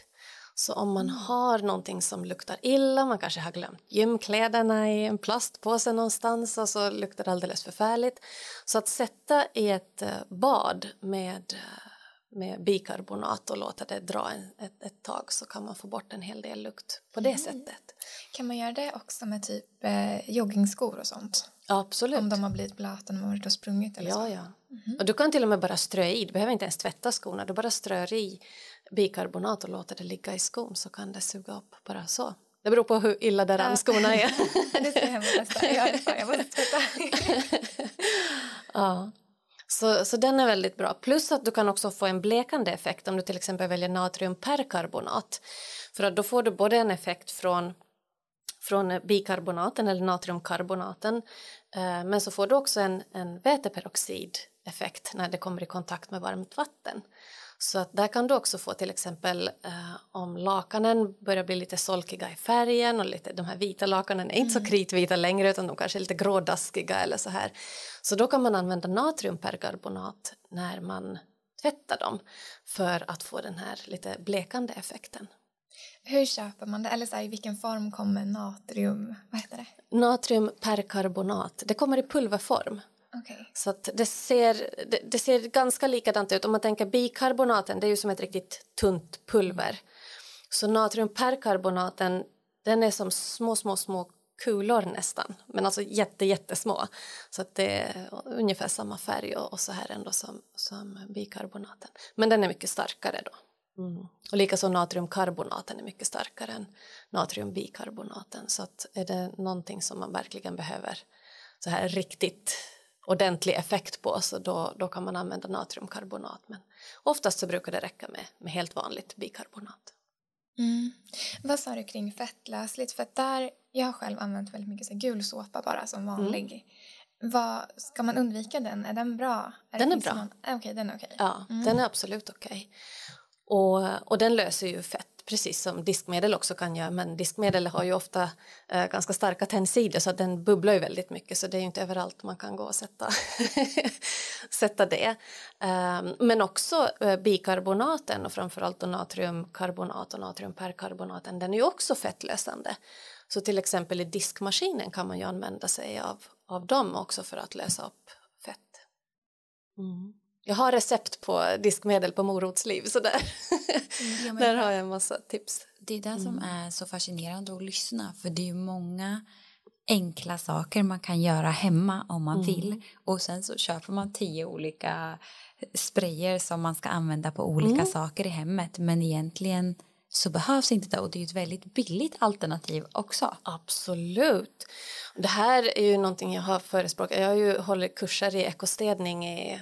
Så om man mm. har någonting som luktar illa, man kanske har glömt gymkläderna i en plastpåse någonstans och så luktar det alldeles förfärligt. Så att sätta i ett eh, bad med, eh, med bikarbonat och låta det dra en, ett, ett tag så kan man få bort en hel del lukt på det mm. sättet. Kan man göra det också med typ eh, joggingskor och sånt? Absolut. Om de har blivit blöta när man varit och sprungit eller ja, så? Ja, mm. och du kan till och med bara strö i, du behöver inte ens tvätta skorna, du bara strör i bikarbonat och låter det ligga i skon så kan det suga upp bara så. Det beror på hur illa däran ja. skorna är. det ska jag hem och testa. Jag, jag måste tvätta. ja. Så, så den är väldigt bra. Plus att du kan också få en blekande effekt om du till exempel väljer natriumperkarbonat. För att då får du både en effekt från från bikarbonaten eller natriumkarbonaten eh, men så får du också en, en väteperoxideffekt när det kommer i kontakt med varmt vatten. Så att där kan du också få till exempel eh, om lakanen börjar bli lite solkiga i färgen och lite, de här vita lakanen är inte så mm. kritvita längre utan de kanske är lite grådaskiga eller så här. Så då kan man använda natriumperkarbonat när man tvättar dem för att få den här lite blekande effekten. Hur köper man det? Eller så här, i vilken form kommer natrium? Vad heter det? Natriumperkarbonat. Det kommer i pulverform. Okay. Så att det, ser, det, det, ser ganska likadant ut. Om man tänker bikarbonaten, det är ju som ett riktigt tunt pulver. Så natriumperkarbonaten, den är som små, små, små kulor nästan, men alltså jätte, jättesmå. Så att det är ungefär samma färg och, och så här ändå som, som bikarbonaten. Men den är mycket starkare då. Mm. Och likaså natriumkarbonaten är mycket starkare än natriumbikarbonaten. Så att är det någonting som man verkligen behöver så här riktigt ordentlig effekt på så då, då kan man använda natriumkarbonat. Men oftast så brukar det räcka med, med helt vanligt bikarbonat. Mm. Vad sa du kring fettlösligt? För där, jag har själv använt väldigt mycket så gul såpa bara som mm. vanlig. Mm. Vad, ska man undvika den? Är den bra? Är den är bra. Någon... Okej, okay, den är okej. Okay. Ja, mm. den är absolut okej. Okay. Och, och den löser ju fett precis som diskmedel också kan göra men diskmedel har ju ofta eh, ganska starka tändsidor så den bubblar ju väldigt mycket så det är ju inte överallt man kan gå och sätta, sätta det. Um, men också eh, bikarbonaten och framförallt då natriumkarbonat och natriumperkarbonaten den är ju också fettlösande. Så till exempel i diskmaskinen kan man ju använda sig av, av dem också för att lösa upp fett. Mm. Jag har recept på diskmedel på morotsliv så där, mm, ja, där har jag en massa tips. Det är det som mm. är så fascinerande att lyssna för det är många enkla saker man kan göra hemma om man mm. vill och sen så köper man tio olika sprayer som man ska använda på olika mm. saker i hemmet men egentligen så behövs inte det och det är ett väldigt billigt alternativ också. Absolut. Det här är ju någonting jag har förespråkat. Jag har ju hållit kurser i ekostädning i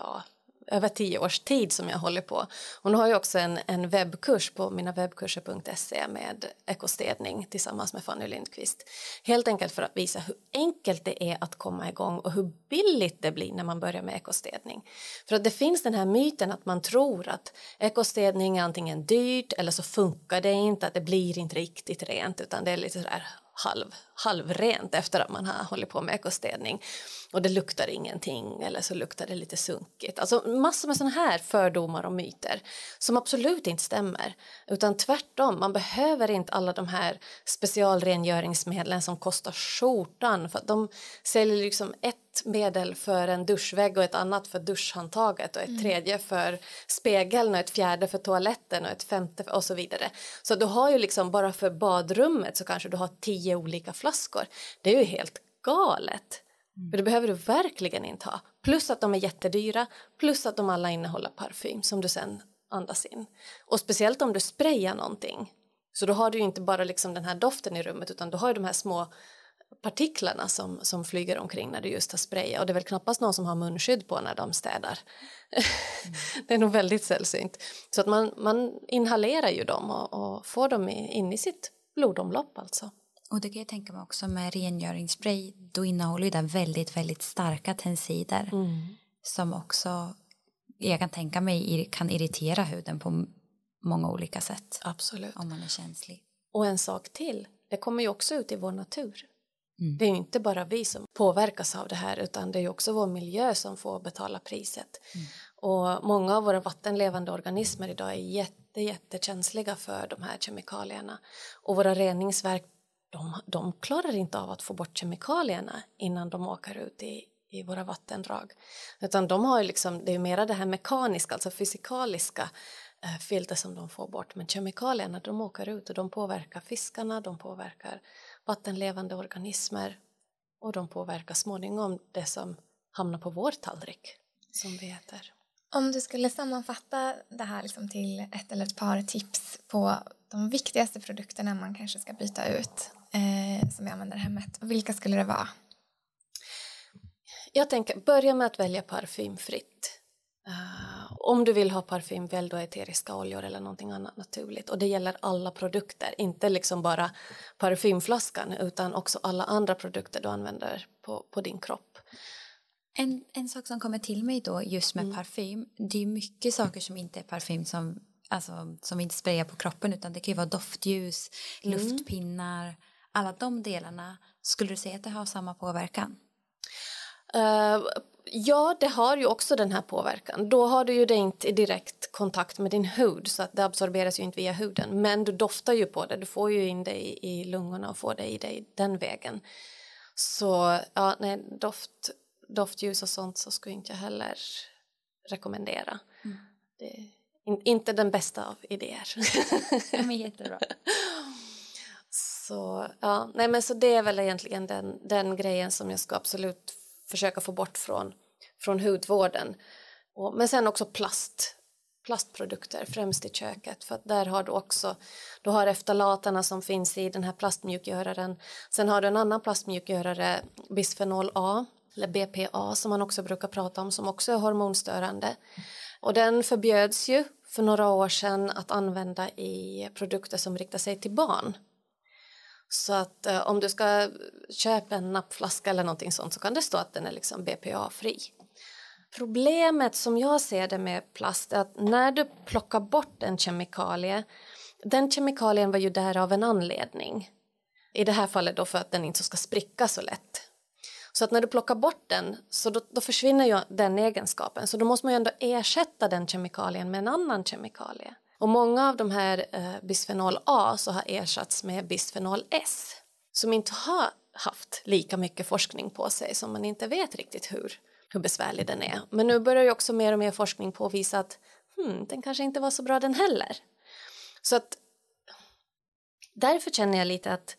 ja, över tio års tid som jag håller på. Och nu har jag också en, en webbkurs på minawebbkurser.se med ekostädning tillsammans med Fanny Lindqvist. Helt enkelt för att visa hur enkelt det är att komma igång och hur billigt det blir när man börjar med ekostädning. För att det finns den här myten att man tror att ekostädning är antingen dyrt eller så funkar det inte, att det blir inte riktigt rent utan det är lite sådär halv, halvrent efter att man har hållit på med ekostädning. Och det luktar ingenting eller så luktar det lite sunkigt. Alltså massor med sådana här fördomar och myter som absolut inte stämmer. Utan tvärtom, man behöver inte alla de här specialrengöringsmedlen som kostar skjortan. För de säljer liksom ett medel för en duschvägg och ett annat för duschhandtaget och ett mm. tredje för spegeln och ett fjärde för toaletten och ett femte och så vidare. Så du har ju liksom bara för badrummet så kanske du har tio olika flaskor. Det är ju helt galet. Mm. För det behöver du verkligen inte ha. Plus att de är jättedyra, plus att de alla innehåller parfym som du sen andas in. Och speciellt om du sprayar någonting. Så då har du inte bara liksom den här doften i rummet utan du har ju de här små partiklarna som, som flyger omkring när du just har sprayat och det är väl knappast någon som har munskydd på när de städar. Mm. det är nog väldigt sällsynt. Så att man, man inhalerar ju dem och, och får dem in i sitt blodomlopp alltså. Och det kan jag tänka mig också med rengöringsspray, då innehåller den väldigt, väldigt starka tensider mm. som också, jag kan tänka mig, kan irritera huden på många olika sätt. Absolut. Om man är känslig. Och en sak till, det kommer ju också ut i vår natur. Mm. Det är ju inte bara vi som påverkas av det här utan det är ju också vår miljö som får betala priset. Mm. Och många av våra vattenlevande organismer idag är jätte, jättekänsliga för de här kemikalierna. Och våra reningsverk de, de klarar inte av att få bort kemikalierna innan de åker ut i, i våra vattendrag. Utan de har ju liksom, det är mera det här mekaniska, alltså fysikaliska eh, filter som de får bort. Men kemikalierna de åker ut och de påverkar fiskarna, de påverkar vattenlevande organismer och de påverkar småningom det som hamnar på vår tallrik som vi äter. Om du skulle sammanfatta det här liksom till ett eller ett par tips på de viktigaste produkterna man kanske ska byta ut eh, som jag använder hemmet, vilka skulle det vara? Jag tänker börja med att välja parfymfritt. Uh, om du vill ha parfym, välj då eteriska oljor eller någonting annat naturligt. Och det gäller alla produkter, inte liksom bara parfymflaskan utan också alla andra produkter du använder på, på din kropp. En, en sak som kommer till mig då just med mm. parfym, det är mycket saker som inte är parfym som, alltså, som inte sprayar på kroppen utan det kan ju vara doftljus, mm. luftpinnar, alla de delarna. Skulle du säga att det har samma påverkan? Uh, ja, det har ju också den här påverkan. Då har du ju det inte i direkt kontakt med din hud så att det absorberas ju inte via huden. Men du doftar ju på det, du får ju in det i, i lungorna och får det i dig den vägen. Så ja, nej, doft, doftljus och sånt så skulle inte jag heller rekommendera. Mm. Det är in, inte den bästa av idéer. Ja, men jättebra. Så, ja, nej men så det är väl egentligen den, den grejen som jag ska absolut försöka få bort från, från hudvården. Och, men sen också plast, plastprodukter, främst i köket. För där har du också du har eftalaterna som finns i den här plastmjukgöraren. Sen har du en annan plastmjukgörare, bisfenol A, eller BPA som man också brukar prata om, som också är hormonstörande. Och den förbjöds ju för några år sedan att använda i produkter som riktar sig till barn. Så att eh, om du ska köpa en nappflaska eller någonting sånt så kan det stå att den är liksom BPA-fri. Problemet som jag ser det med plast är att när du plockar bort en kemikalie, den kemikalien var ju där av en anledning. I det här fallet då för att den inte ska spricka så lätt. Så att när du plockar bort den så då, då, försvinner ju den egenskapen. Så då måste man ju ändå ersätta den kemikalien med en annan kemikalie. Och många av de här eh, bisfenol A så har ersatts med bisfenol S som inte har haft lika mycket forskning på sig som man inte vet riktigt hur, hur besvärlig den är. Men nu börjar ju också mer och mer forskning påvisa att hmm, den kanske inte var så bra den heller. Så att därför känner jag lite att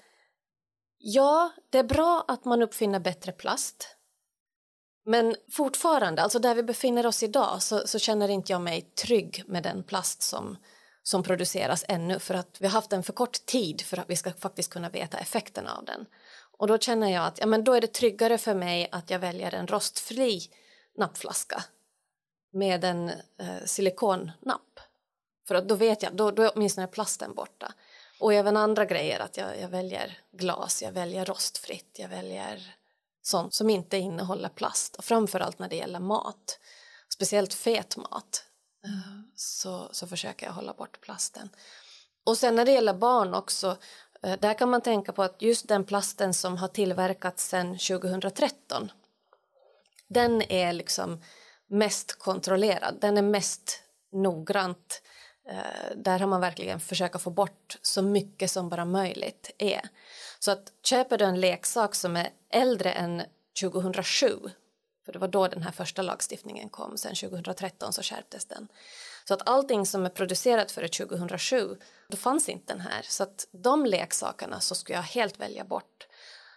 ja, det är bra att man uppfinner bättre plast men fortfarande, alltså där vi befinner oss idag så, så, känner inte jag mig trygg med den plast som, som produceras ännu för att vi har haft en för kort tid för att vi ska faktiskt kunna veta effekterna av den. Och då känner jag att ja, men då är det tryggare för mig att jag väljer en rostfri nappflaska med en eh, silikonnapp. För att då vet jag, då, då är åtminstone plasten borta. Och även andra grejer, att jag, jag väljer glas, jag väljer rostfritt, jag väljer sånt som inte innehåller plast och framförallt när det gäller mat, speciellt fet mat så, så försöker jag hålla bort plasten. Och sen när det gäller barn också, eh, där kan man tänka på att just den plasten som har tillverkats sedan 2013 den är liksom mest kontrollerad, den är mest noggrant eh, där har man verkligen försökt få bort så mycket som bara möjligt är. Så att köper du en leksak som är äldre än 2007 för det var då den här första lagstiftningen kom, sen 2013 så skärptes den. Så att allting som är producerat före 2007, då fanns inte den här. Så att de leksakerna så skulle jag helt välja bort.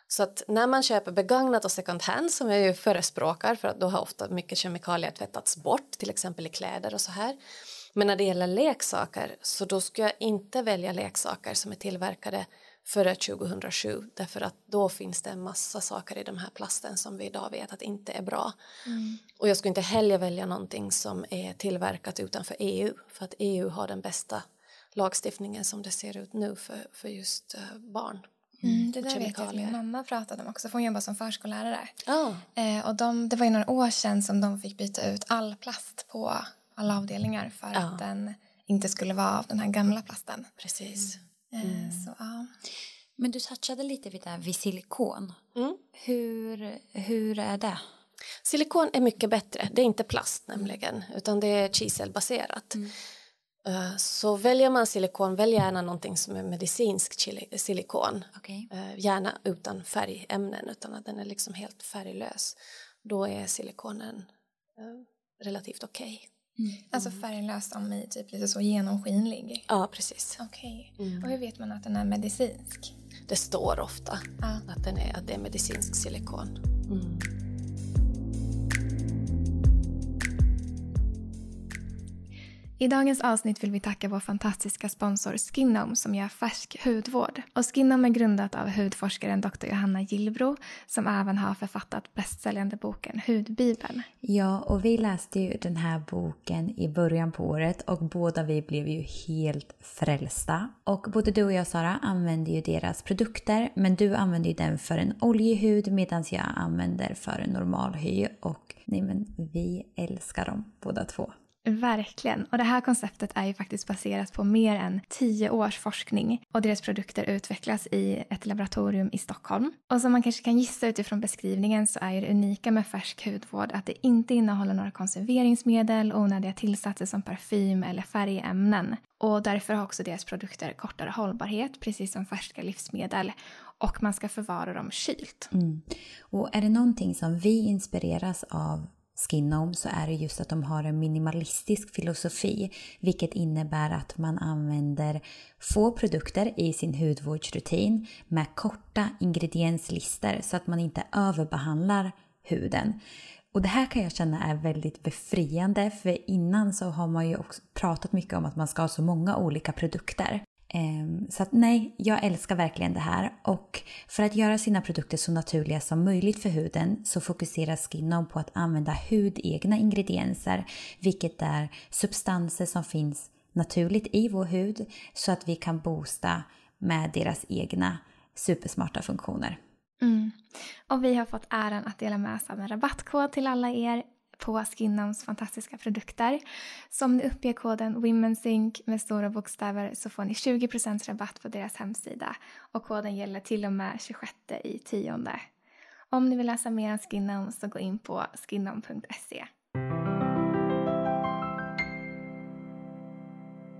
Så att när man köper begagnat och second hand som jag ju förespråkar för att då har ofta mycket kemikalier tvättats bort, till exempel i kläder och så här. Men när det gäller leksaker så då skulle jag inte välja leksaker som är tillverkade före 2007 därför att då finns det en massa saker i den här plasten som vi idag vet att inte är bra. Mm. Och jag skulle inte heller välja någonting som är tillverkat utanför EU för att EU har den bästa lagstiftningen som det ser ut nu för, för just uh, barn. Mm, det där vet jag att min mamma pratade om också, för hon jobbar som förskollärare. Oh. Eh, och de, det var ju några år sedan som de fick byta ut all plast på alla avdelningar för oh. att den inte skulle vara av den här gamla plasten. Precis. Eh, mm. Så, ja. Men du touchade lite vid, där, vid silikon. Mm. Hur, hur är det? Silikon är mycket bättre. Det är inte plast nämligen, utan det är kiselbaserat. Mm. Eh, så väljer man silikon, välj gärna någonting som är medicinsk silikon. Okay. Eh, gärna utan färgämnen, utan att den är liksom helt färglös. Då är silikonen relativt okej. Okay. Mm. Alltså färglös som i typ lite så genomskinlig? Ja, precis. Okej. Okay. Mm. Och hur vet man att den är medicinsk? Det står ofta ah. att, den är, att det är medicinsk silikon. Mm. I dagens avsnitt vill vi tacka vår fantastiska sponsor Skinom som gör färsk hudvård. Och Skinom är grundat av hudforskaren Dr. Johanna Gillbro som även har författat bästsäljande boken Hudbibeln. Ja, och vi läste ju den här boken i början på året och båda vi blev ju helt frälsta. Och både du och jag Sara använder ju deras produkter men du använder ju den för en oljig hud medan jag använder för en normal hy och nej men vi älskar dem båda två. Verkligen. Och det här konceptet är ju faktiskt baserat på mer än tio års forskning och deras produkter utvecklas i ett laboratorium i Stockholm. Och som man kanske kan gissa utifrån beskrivningen så är ju det unika med färsk hudvård att det inte innehåller några konserveringsmedel, onödiga tillsatser som parfym eller färgämnen. Och därför har också deras produkter kortare hållbarhet, precis som färska livsmedel. Och man ska förvara dem kylt. Mm. Och är det någonting som vi inspireras av Skinnom så är det just att de har en minimalistisk filosofi vilket innebär att man använder få produkter i sin hudvårdsrutin med korta ingredienslistor så att man inte överbehandlar huden. Och det här kan jag känna är väldigt befriande för innan så har man ju också pratat mycket om att man ska ha så många olika produkter. Ehm, så att nej, jag älskar verkligen det här och för att göra sina produkter så naturliga som möjligt för huden så fokuserar Skinom på att använda hudegna ingredienser vilket är substanser som finns naturligt i vår hud så att vi kan boosta med deras egna supersmarta funktioner. Mm. Och vi har fått äran att dela med oss av en rabattkod till alla er på Skinnams fantastiska produkter. Så om ni uppger koden WomenSync med stora bokstäver så får ni 20% rabatt på deras hemsida och koden gäller till och med 26 i tionde. Om ni vill läsa mer om Skinnam så gå in på skinnam.se.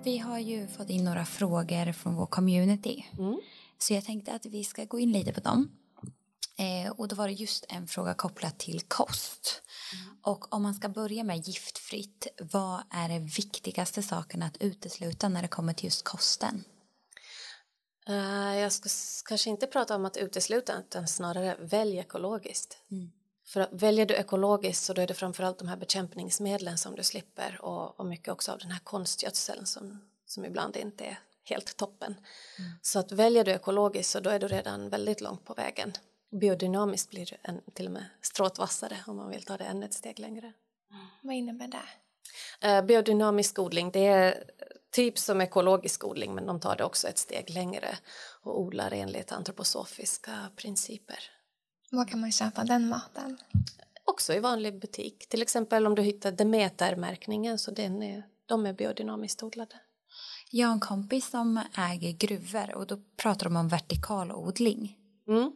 Vi har ju fått in några frågor från vår community. Mm. Så jag tänkte att vi ska gå in lite på dem. Eh, och då var det just en fråga kopplat till kost. Mm. Och om man ska börja med giftfritt, vad är det viktigaste saken att utesluta när det kommer till just kosten? Uh, jag ska kanske inte prata om att utesluta utan snarare välj ekologiskt. Mm. För väljer du ekologiskt så då är det framförallt de här bekämpningsmedlen som du slipper och, och mycket också av den här konstgödseln som, som ibland inte är helt toppen. Mm. Så att väljer du ekologiskt så då är du redan väldigt långt på vägen biodynamiskt blir en, till och med stråt vassare om man vill ta det ännu ett steg längre. Mm. Vad innebär det? Uh, biodynamisk odling, det är typ som ekologisk odling men de tar det också ett steg längre och odlar enligt antroposofiska principer. Var kan man köpa den maten? Också i vanlig butik. Till exempel om du hittar Demeter-märkningen så den är, de är biodynamiskt odlade. Jag har en kompis som äger gruvor och då pratar de om vertikal odling. Mm.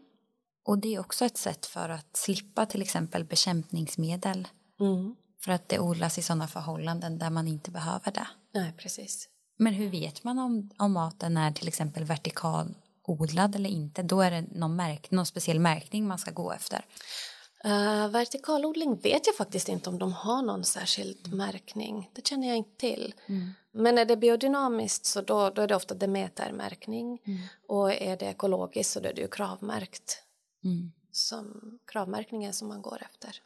Och det är också ett sätt för att slippa till exempel bekämpningsmedel. Mm. För att det odlas i sådana förhållanden där man inte behöver det. Nej, precis. Men hur vet man om, om maten är till exempel vertikal odlad eller inte? Då är det någon, märk, någon speciell märkning man ska gå efter. Uh, vertikalodling vet jag faktiskt inte om de har någon särskild märkning. Det känner jag inte till. Mm. Men är det biodynamiskt så då, då är det ofta Demeter-märkning. Mm. Och är det ekologiskt så då är det ju kravmärkt. Mm. Som, kravmärkningen som man går efter.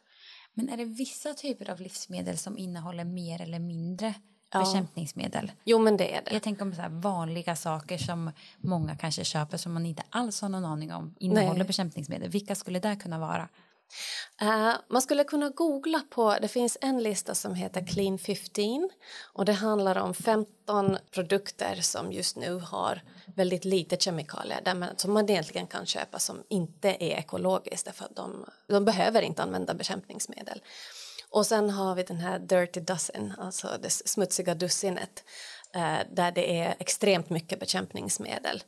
Men är det vissa typer av livsmedel som innehåller mer eller mindre Ja. bekämpningsmedel? Jo men det är det. Jag tänker om så vanliga saker som många kanske köper som man inte alls har någon aning om innehåller Nej. bekämpningsmedel. Vilka skulle det kunna vara? Eh, man skulle kunna googla på, det finns en lista som heter Clean 15 och det handlar om 15 produkter som just nu har väldigt lite kemikalier där man, som man egentligen kan köpa som inte är ekologiskt därför att de, de behöver inte använda bekämpningsmedel. Och sen har vi den här Dirty Dozen, alltså det smutsiga dussinet eh, där det är extremt mycket bekämpningsmedel.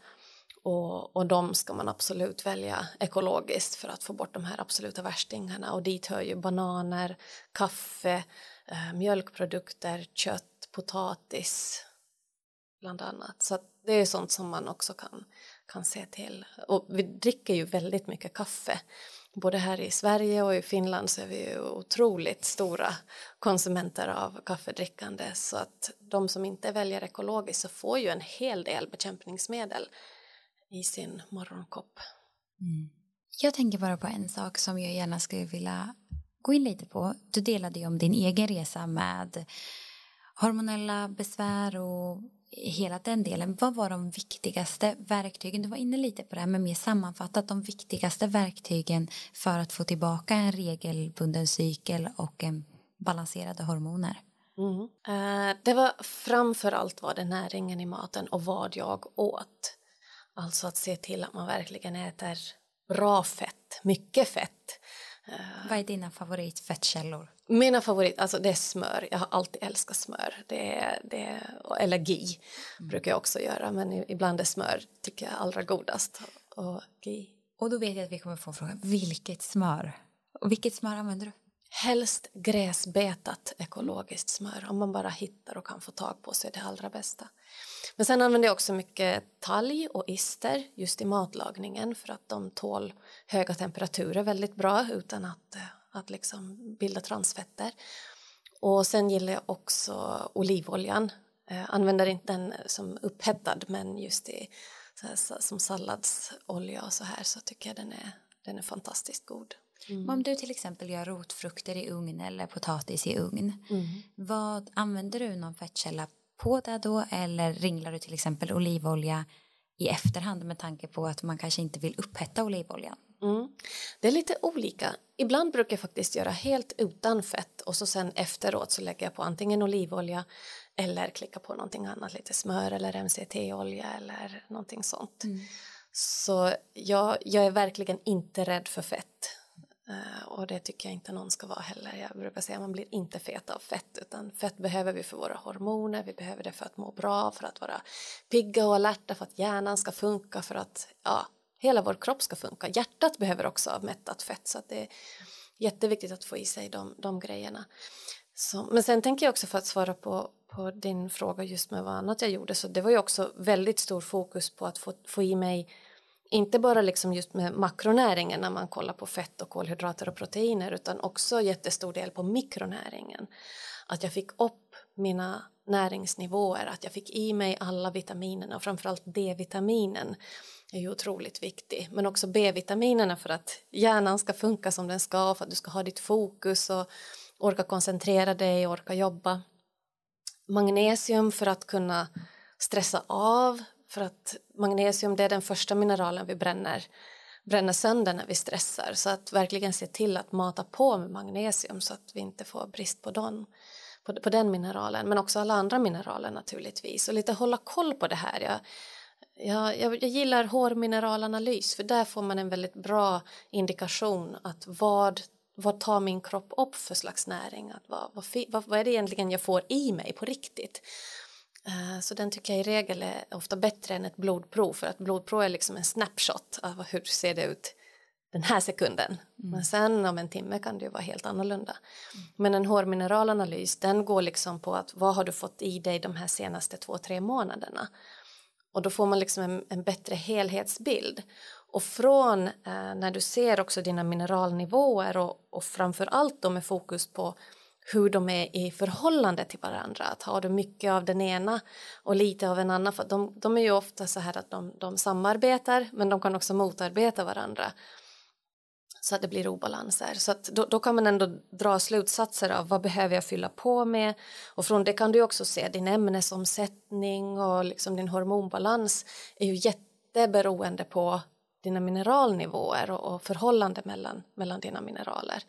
Och, och de ska man absolut välja ekologiskt för att få bort de här absoluta värstingarna. Och dit hör ju bananer, kaffe, eh, mjölkprodukter, kött, potatis bland annat. Så att det är sånt som man också kan, kan se till. Och vi dricker ju väldigt mycket kaffe. Både här i Sverige och i Finland så är vi ju otroligt stora konsumenter av kaffedrickande så att de som inte väljer ekologiskt så får ju en hel del bekämpningsmedel i sin morgonkopp. Jag tänker bara på en sak som jag gärna skulle vilja gå in lite på. Du delade ju om din egen resa med hormonella besvär och hela den delen. Vad var de viktigaste verktygen? Du var inne lite på det här, men mer sammanfattat de viktigaste verktygen för att få tillbaka en regelbunden cykel och en balanserade hormoner. Mm. Eh, det var framför allt var det näringen i maten och vad jag åt. Alltså att se till att man verkligen äter bra fett, mycket fett. Vad är dina favoritfettkällor? Mina favorit, alltså det är smör. Jag har alltid älskat smör. Det är, det är, eller ghee brukar jag också göra, men ibland är smör tycker jag allra godast. Och ghee. Och då vet jag att vi kommer få frågan, vilket smör? Och vilket smör använder du? Helst gräsbetat ekologiskt smör. Om man bara hittar och kan få tag på så är det allra bästa. Men sen använder jag också mycket talg och ister just i matlagningen för att de tål höga temperaturer väldigt bra utan att, eh, att liksom bilda transfetter. Och sen gillar jag också olivoljan. Jag använder inte den som upphettad men just i, så här, som salladsolja och så här så tycker jag den är, den är fantastiskt god. Men Om du till exempel gör rotfrukter i ugn eller potatis i ugn, vad använder du någon fettkälla på det då eller ringlar du till exempel olivolja i efterhand med tanke på att man kanske inte vill upphetta olivoljan? Mm. Det är lite olika. Ibland brukar jag faktiskt göra helt utan fett och så sen efteråt så lägger jag på antingen olivolja eller klicka på någonting annat, lite smör eller MCT-olja eller någonting sånt. Så jag, jag är verkligen inte rädd för fett. Eh, och det tycker jag inte någon ska vara heller. Jag brukar säga att man blir inte fet av fett utan fett behöver vi för våra hormoner, vi behöver det för att må bra, för att vara pigga och alerta, för att hjärnan ska funka, för att ja, hela vår kropp ska funka. Hjärtat behöver också mättat fett så att det är jätteviktigt att få i sig de, de grejerna. Så, men sen tänker jag också för att svara på, på din fråga just med vad annat jag gjorde så det var ju också väldigt stor fokus på att få, få i mig inte bara liksom just med makronäringen när man kollar på fett och kolhydrater och proteiner utan också jättestor del på mikronäringen. Att jag fick upp mina näringsnivåer, att jag fick i mig alla vitaminerna och framförallt D-vitaminen är ju otroligt viktig. Men också B-vitaminerna för att hjärnan ska funka som den ska, för att du ska ha ditt fokus och orka koncentrera dig och orka jobba. Magnesium för att kunna stressa av, för att magnesium det är den första mineralen vi bränner, bränner sönder när vi stressar. Så att verkligen se till att mata på med magnesium så att vi inte får brist på den, på, på den mineralen. Men också alla andra mineraler naturligtvis. Och lite hålla koll på det här. Jag, jag, jag, jag gillar hårmineralanalys för där får man en väldigt bra indikation att vad vad tar min kropp upp för slags näring? Att vad, vad, vad, vad är det egentligen jag får i mig på riktigt? Eh, så den tycker jag i regel är ofta bättre än ett blodprov för att blodprov är liksom en snapshot av hur ser det ut den här sekunden. Mm. Men sen om en timme kan det ju vara helt annorlunda. Mm. Men en hårmineralanalys den går liksom på att vad har du fått i dig de här senaste två, tre månaderna. Och då får man liksom en, en bättre helhetsbild. Och från eh, när du ser också dina mineralnivåer och, och framför allt då med fokus på hur de är i förhållande till varandra. Att har du mycket av den ena och lite av en annan, för de, de är ju ofta så här att de, de samarbetar men de kan också motarbeta varandra så att det blir obalanser. Så att då, då, kan man ändå dra slutsatser av vad behöver jag fylla på med och från det kan du också se din ämnesomsättning och liksom din hormonbalans är ju jätteberoende på dina mineralnivåer och, och förhållande mellan, mellan dina mineraler.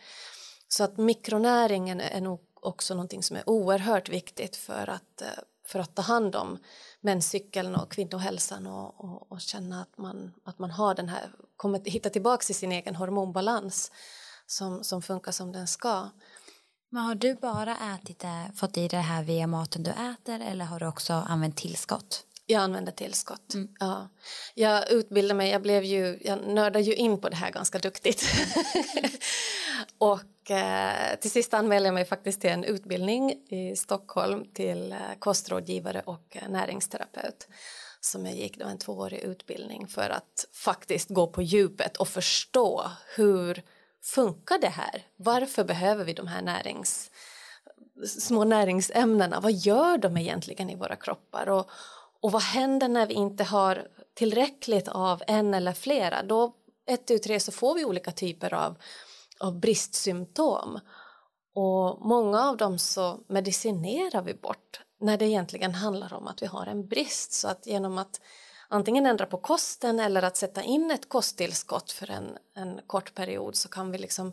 Så att mikronäringen är nog också någonting som är oerhört viktigt för att, eh, för att ta hand om menscykeln och kvinnohälsan och, och, och, känna att man, att man har den här, kommer hitta tillbaka till sin egen hormonbalans som, som funkar som den ska. Men har du bara ätit det, fått i det här via maten du äter eller har du också använt tillskott? Jag använder tillskott. Mm. Ja. Jag utbildade mig, jag, blev ju, jag nördade ju in på det här ganska duktigt. och eh, till sist anmälde jag mig faktiskt till en utbildning i Stockholm till eh, kostrådgivare och eh, näringsterapeut som jag gick då en tvåårig utbildning för att faktiskt gå på djupet och förstå hur funkar det här? Varför behöver vi de här närings små näringsämnena? Vad gör de egentligen i våra kroppar? Och, och vad händer när vi inte har tillräckligt av en eller flera? Då ett, tu, tre så får vi olika typer av, av bristsymptom. Och många av dem så medicinerar vi bort när det egentligen handlar om att vi har en brist. Så att genom att antingen ändra på kosten eller att sätta in ett kosttillskott för en, en kort period så kan vi liksom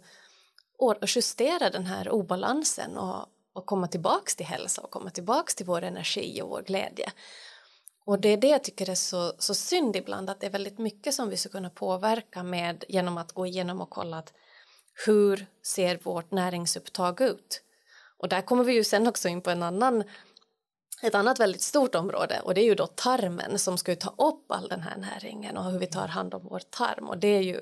justera den här obalansen och, och komma tillbaks till hälsa och komma tillbaks till vår energi och vår glädje. Och det är det jag tycker är så, så synd ibland att det är väldigt mycket som vi ska kunna påverka med genom att gå igenom och kolla att hur ser vårt näringsupptag ut? Och där kommer vi ju sen också in på en annan ett annat väldigt stort område och det är ju då tarmen som ska ta upp all den här näringen och hur vi tar hand om vår tarm och det är ju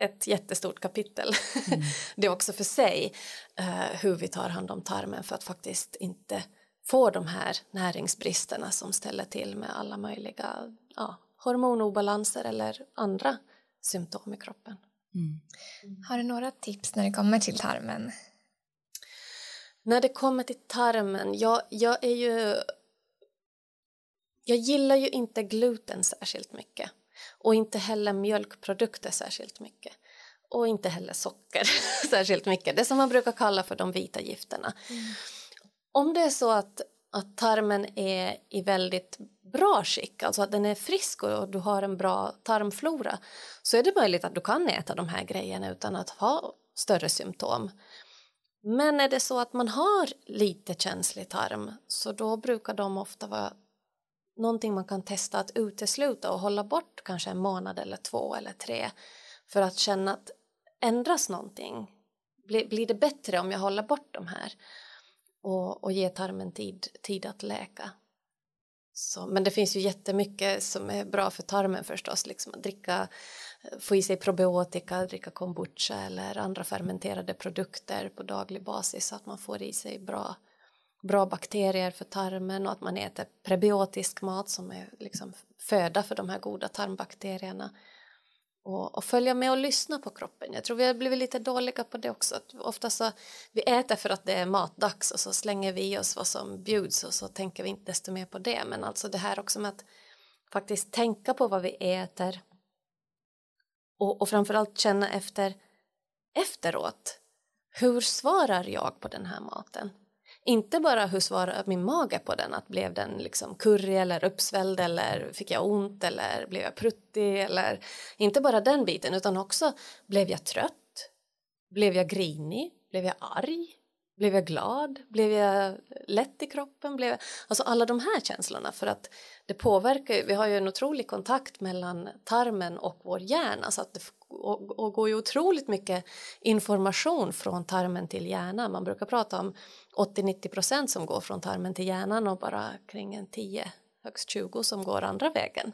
ett jättestort kapitel mm. det också för sig uh, hur vi tar hand om tarmen för att faktiskt inte får de här näringsbristerna som ställer till med alla möjliga ja, hormonobalanser eller andra symptom i kroppen. Mm. Har du några tips när det kommer till tarmen? När det kommer till tarmen, jag, jag är ju... Jag gillar ju inte gluten särskilt mycket och inte heller mjölkprodukter särskilt mycket och inte heller socker särskilt mycket. Det som man brukar kalla för de vita gifterna. Mm. Om det är så att, att tarmen är i väldigt bra skick, alltså att den är frisk och du har en bra tarmflora så är det möjligt att du kan äta de här grejerna utan att ha större symptom. Men är det så att man har lite känslig tarm så då brukar de ofta vara någonting man kan testa att utesluta och hålla bort kanske en månad eller två eller tre för att känna att ändras någonting? Blir, blir det bättre om jag håller bort de här? Och, och ge tarmen tid, tid att läka. Så, men det finns ju jättemycket som är bra för tarmen förstås, liksom att dricka, eh, få i sig probiotika, dricka kombucha eller andra fermenterade produkter på daglig basis så att man får i sig bra, bra bakterier för tarmen och att man äter prebiotisk mat som är liksom föda för de här goda tarmbakterierna och, och, följa med och lyssna på kroppen. Jag tror vi har blivit lite dåliga på det också. Att ofta så vi äter för att det är matdags och så slänger vi i oss vad som bjuds och så tänker vi inte desto mer på det. Men alltså det här också med att faktiskt tänka på vad vi äter och, och framförallt känna efter efteråt. Hur svarar jag på den här maten? Inte bara hur svarar min mage på den, att blev den liksom curry eller uppsvälld eller fick jag ont eller blev jag pruttig eller inte bara den biten utan också blev jag trött? Blev jag grinig? Blev jag arg? Blev jag glad? Blev jag lätt i kroppen? Blev jag... Alltså alla de här känslorna för att det påverkar ju, vi har ju en otrolig kontakt mellan tarmen och vår hjärna så att det och, och går ju otroligt mycket information från tarmen till hjärnan. Man brukar prata om 80-90 procent som går från tarmen till hjärnan och bara kring en 10, högst 20 som går andra vägen.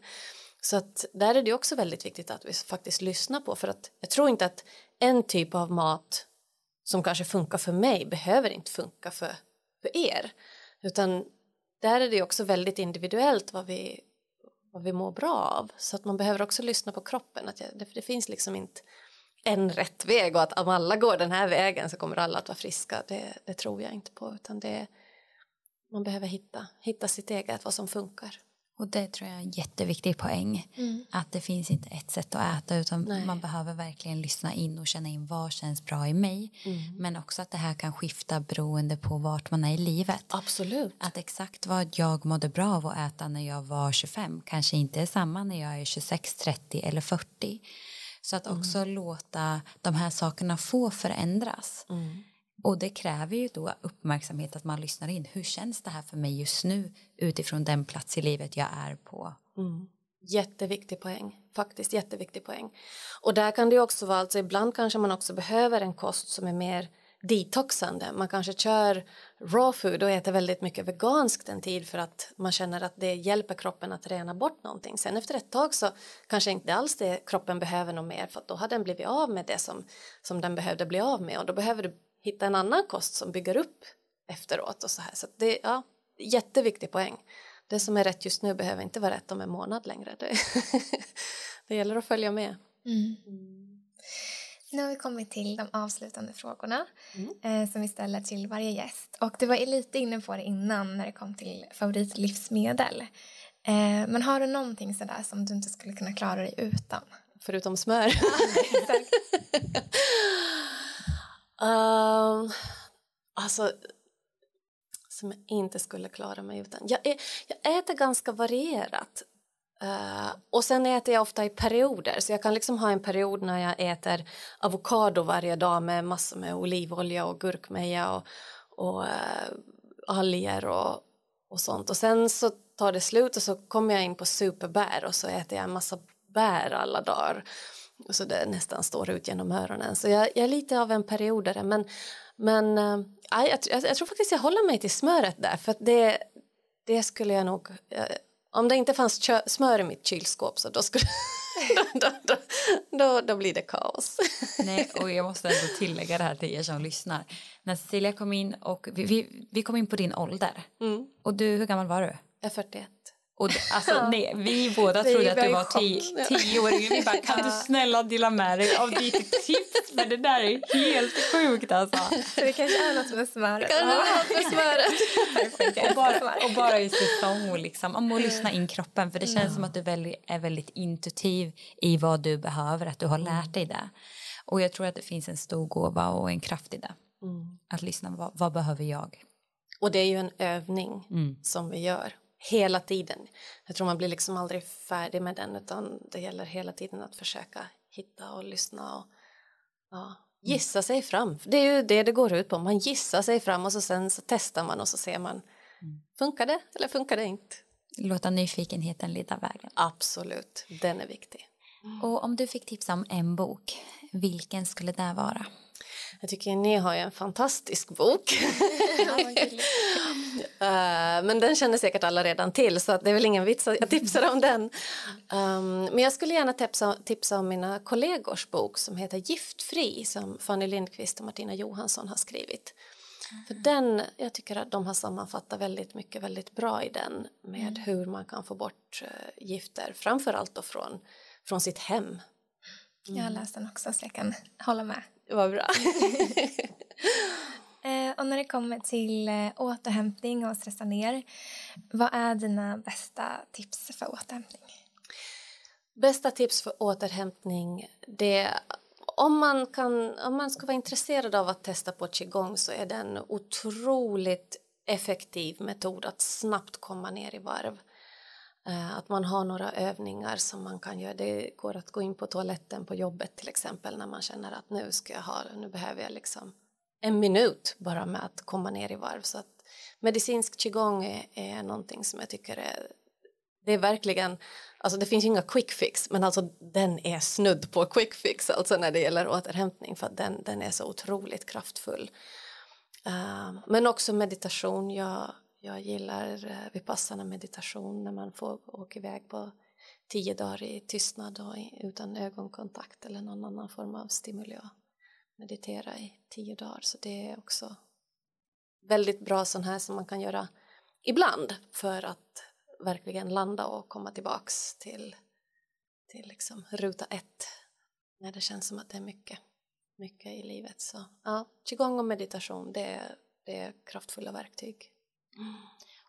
Så att där är det också väldigt viktigt att vi faktiskt lyssnar på för att jag tror inte att en typ av mat som kanske funkar för mig behöver inte funka för, för er. Utan där är det också väldigt individuellt vad vi, vad vi mår bra av. Så att man behöver också lyssna på kroppen. Att jag, det, det finns liksom inte en rätt väg och att om alla går den här vägen så kommer alla att vara friska. Det, det tror jag inte på. Utan det, man behöver hitta, hitta sitt eget, vad som funkar. Och det tror jag är en jätteviktig poäng. Mm. Att det finns inte ett sätt att äta utan Nej. man behöver verkligen lyssna in och känna in vad känns bra i mig. Mm. Men också att det här kan skifta beroende på vart man är i livet. Absolut. Att exakt vad jag mådde bra av att äta när jag var 25 kanske inte är samma när jag är 26, 30 eller 40. Så att också mm. låta de här sakerna få förändras. Mm. Och det kräver ju då uppmärksamhet att man lyssnar in. Hur känns det här för mig just nu utifrån den plats i livet jag är på? Mm. Jätteviktig poäng, faktiskt jätteviktig poäng. Och där kan det också vara, alltså ibland kanske man också behöver en kost som är mer detoxande. Man kanske kör raw food och äter väldigt mycket veganskt en tid för att man känner att det hjälper kroppen att rena bort någonting. Sen efter ett tag så kanske inte alls det kroppen behöver något mer för att då har den blivit av med det som, som den behövde bli av med och då behöver du hitta en annan kost som bygger upp efteråt och så här. Så det är ja, jätteviktig poäng. Det som är rätt just nu behöver inte vara rätt om en månad längre. Det, det gäller att följa med. Mm. Mm. Nu har vi kommit till de avslutande frågorna mm. eh, som vi ställer till varje gäst. Och du var lite inne på det innan när det kom till favoritlivsmedel. Eh, men har du någonting sådär som du inte skulle kunna klara dig utan? Förutom smör? Um, alltså, som jag inte skulle klara mig utan. Jag, jag äter ganska varierat. Uh, och sen äter jag ofta i perioder, så jag kan liksom ha en period när jag äter avokado varje dag med massor med olivolja och gurkmeja och, och uh, alger och, och sånt. Och sen så tar det slut och så kommer jag in på superbär och så äter jag en massa bär alla dagar så det nästan står ut genom öronen. Så jag, jag är lite av en periodare. Men, men äh, jag, jag, jag, tror faktiskt jag håller mig till smöret där. För det, det skulle jag nog... Äh, om det inte fanns kö, smör i mitt kylskåp så då, skulle, då, då, då, då, blir det kaos. Nej, och jag måste ändå tillägga det här till er som lyssnar. När Cecilia kom in och vi, vi, vi kom in på din ålder. Mm. Och du, hur gammal var du? Jag är 41. Och alltså, nej, vi båda trodde att du var tio, tio år yngre. Vi bara, kan du snälla dela med dig av ditt tips? För det där är helt sjukt alltså. Så det kanske är något med smöret. Det något med smöret? och, bara, och bara i säsong liksom. Om att lyssna in kroppen. För det känns mm. som att du är väldigt intuitiv i vad du behöver. Att du har lärt dig det. Och jag tror att det finns en stor gåva och en kraft i det. Mm. Att lyssna, vad, vad behöver jag? Och det är ju en övning mm. som vi gör hela tiden. Jag tror man blir liksom aldrig färdig med den utan det gäller hela tiden att försöka hitta och lyssna och ja, gissa sig fram. Det är ju det det går ut på, man gissar sig fram och så sen så testar man och så ser man mm. funkar det eller funkar det inte. Låta nyfikenheten leda vägen. Absolut, den är viktig. Mm. Och om du fick tipsa om en bok, vilken skulle det vara? Jag tycker ni har ju en fantastisk bok. uh, men den känner säkert alla redan till så det är väl ingen vits att jag tipsar om den. Um, men jag skulle gärna tipsa, tipsa om mina kollegors bok som heter Giftfri som Fanny Lindqvist och Martina Johansson har skrivit. För den, jag tycker att de har sammanfattat väldigt mycket väldigt bra i den med mm. hur man kan få bort uh, gifter, framförallt då från, från sitt hem. Mm. Jag har läst den också så jag kan hålla med. Vad bra. eh, och när det kommer till eh, återhämtning och stressa ner, vad är dina bästa tips för återhämtning? Bästa tips för återhämtning, det om man, kan, om man ska vara intresserad av att testa på qigong så är det en otroligt effektiv metod att snabbt komma ner i varv. Eh, att man har några övningar som man kan göra. Det går att gå in på toaletten på jobbet till exempel när man känner att nu ska jag ha nu behöver jag liksom en minut bara med att komma ner i varv. Så att medicinsk qigong är, är någonting som jag tycker är det är verkligen, alltså det finns inga quick fix men alltså den är snudd på quick fix alltså när det gäller återhämtning för att den, den är så otroligt kraftfull. Uh, men också meditation, jag, jag gillar uh, vipassana meditation när man får åka iväg på tio dagar i tystnad och utan ögonkontakt eller någon annan form av stimuli och meditera i tio dagar så det är också väldigt bra sån här som man kan göra ibland för att verkligen landa och komma tillbaks till, till liksom ruta ett när det känns som att det är mycket, mycket i livet. Så ja, qigong och meditation det är, det är kraftfulla verktyg.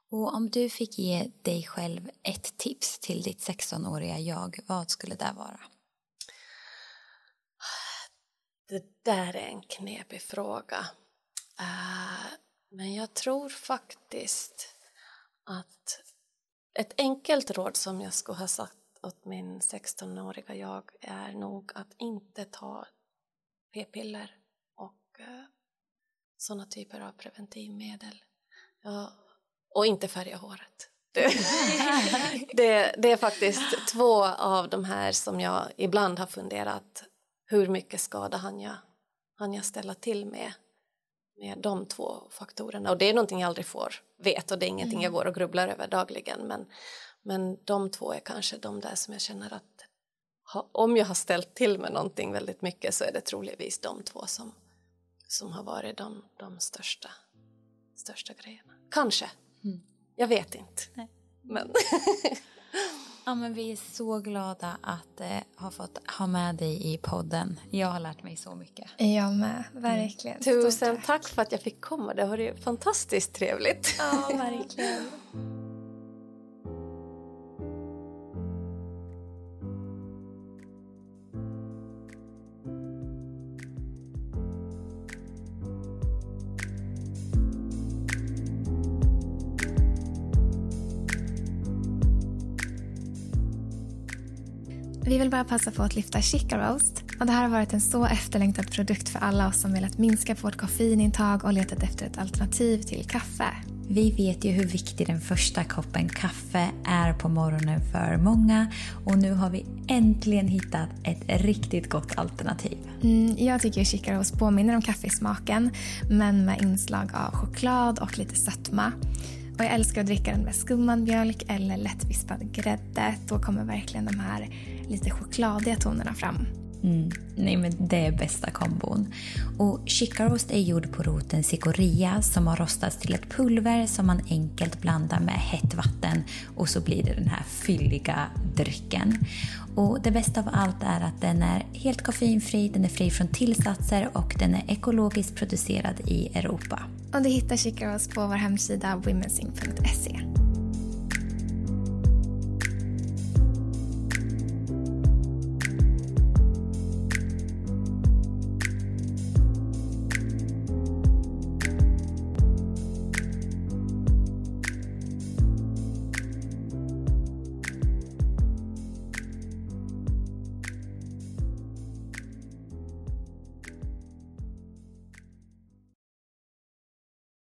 Och om du fick ge dig själv ett tips till ditt 16-åriga jag, vad skulle det vara? Det där är en knepig fråga. Eh, men jag tror faktiskt att ett enkelt råd som jag skulle ha sagt åt min 16-åriga jag är nog att inte ta p-piller och eh, sådana typer av preventivmedel. Ja, och inte färga håret. Det, det, det, är faktiskt två av de här som jag ibland har funderat hur mycket skada han jag, han jag ställa till med med de två faktorerna och det är någonting jag aldrig får veta och det är ingenting mm. jag går och grubblar över dagligen men, men de två är kanske de där som jag känner att ha, om jag har ställt till med någonting väldigt mycket så är det troligtvis de två som, som har varit de, de största, största grejerna. Kanske. Mm. Jag vet inte. Nej. Men Ja, men vi är så glada att eh, ha fått ha med dig i podden. Jag har lärt mig så mycket. Jag med, verkligen. Mm. Tusen tack. tack för att jag fick komma. Det har varit fantastiskt trevligt. Ja, verkligen. vill bara passa på att lyfta Chica Roast. Och det här har varit en så efterlängtad produkt för alla oss som velat minska på vårt koffeinintag och letat efter ett alternativ till kaffe. Vi vet ju hur viktig den första koppen kaffe är på morgonen för många och nu har vi äntligen hittat ett riktigt gott alternativ. Mm, jag tycker Chica Roast påminner om kaffesmaken men med inslag av choklad och lite sötma. Och jag älskar att dricka den med skummad mjölk eller lättvispad grädde. Då kommer verkligen de här lite chokladiga tonerna fram. Mm. Nej men det är bästa kombon. Och chicarost är gjord på roten cicoria som har rostats till ett pulver som man enkelt blandar med hett vatten och så blir det den här fylliga drycken. Och det bästa av allt är att den är helt koffeinfri, den är fri från tillsatser och den är ekologiskt producerad i Europa. Och du hittar chicarost på vår hemsida womensing.se.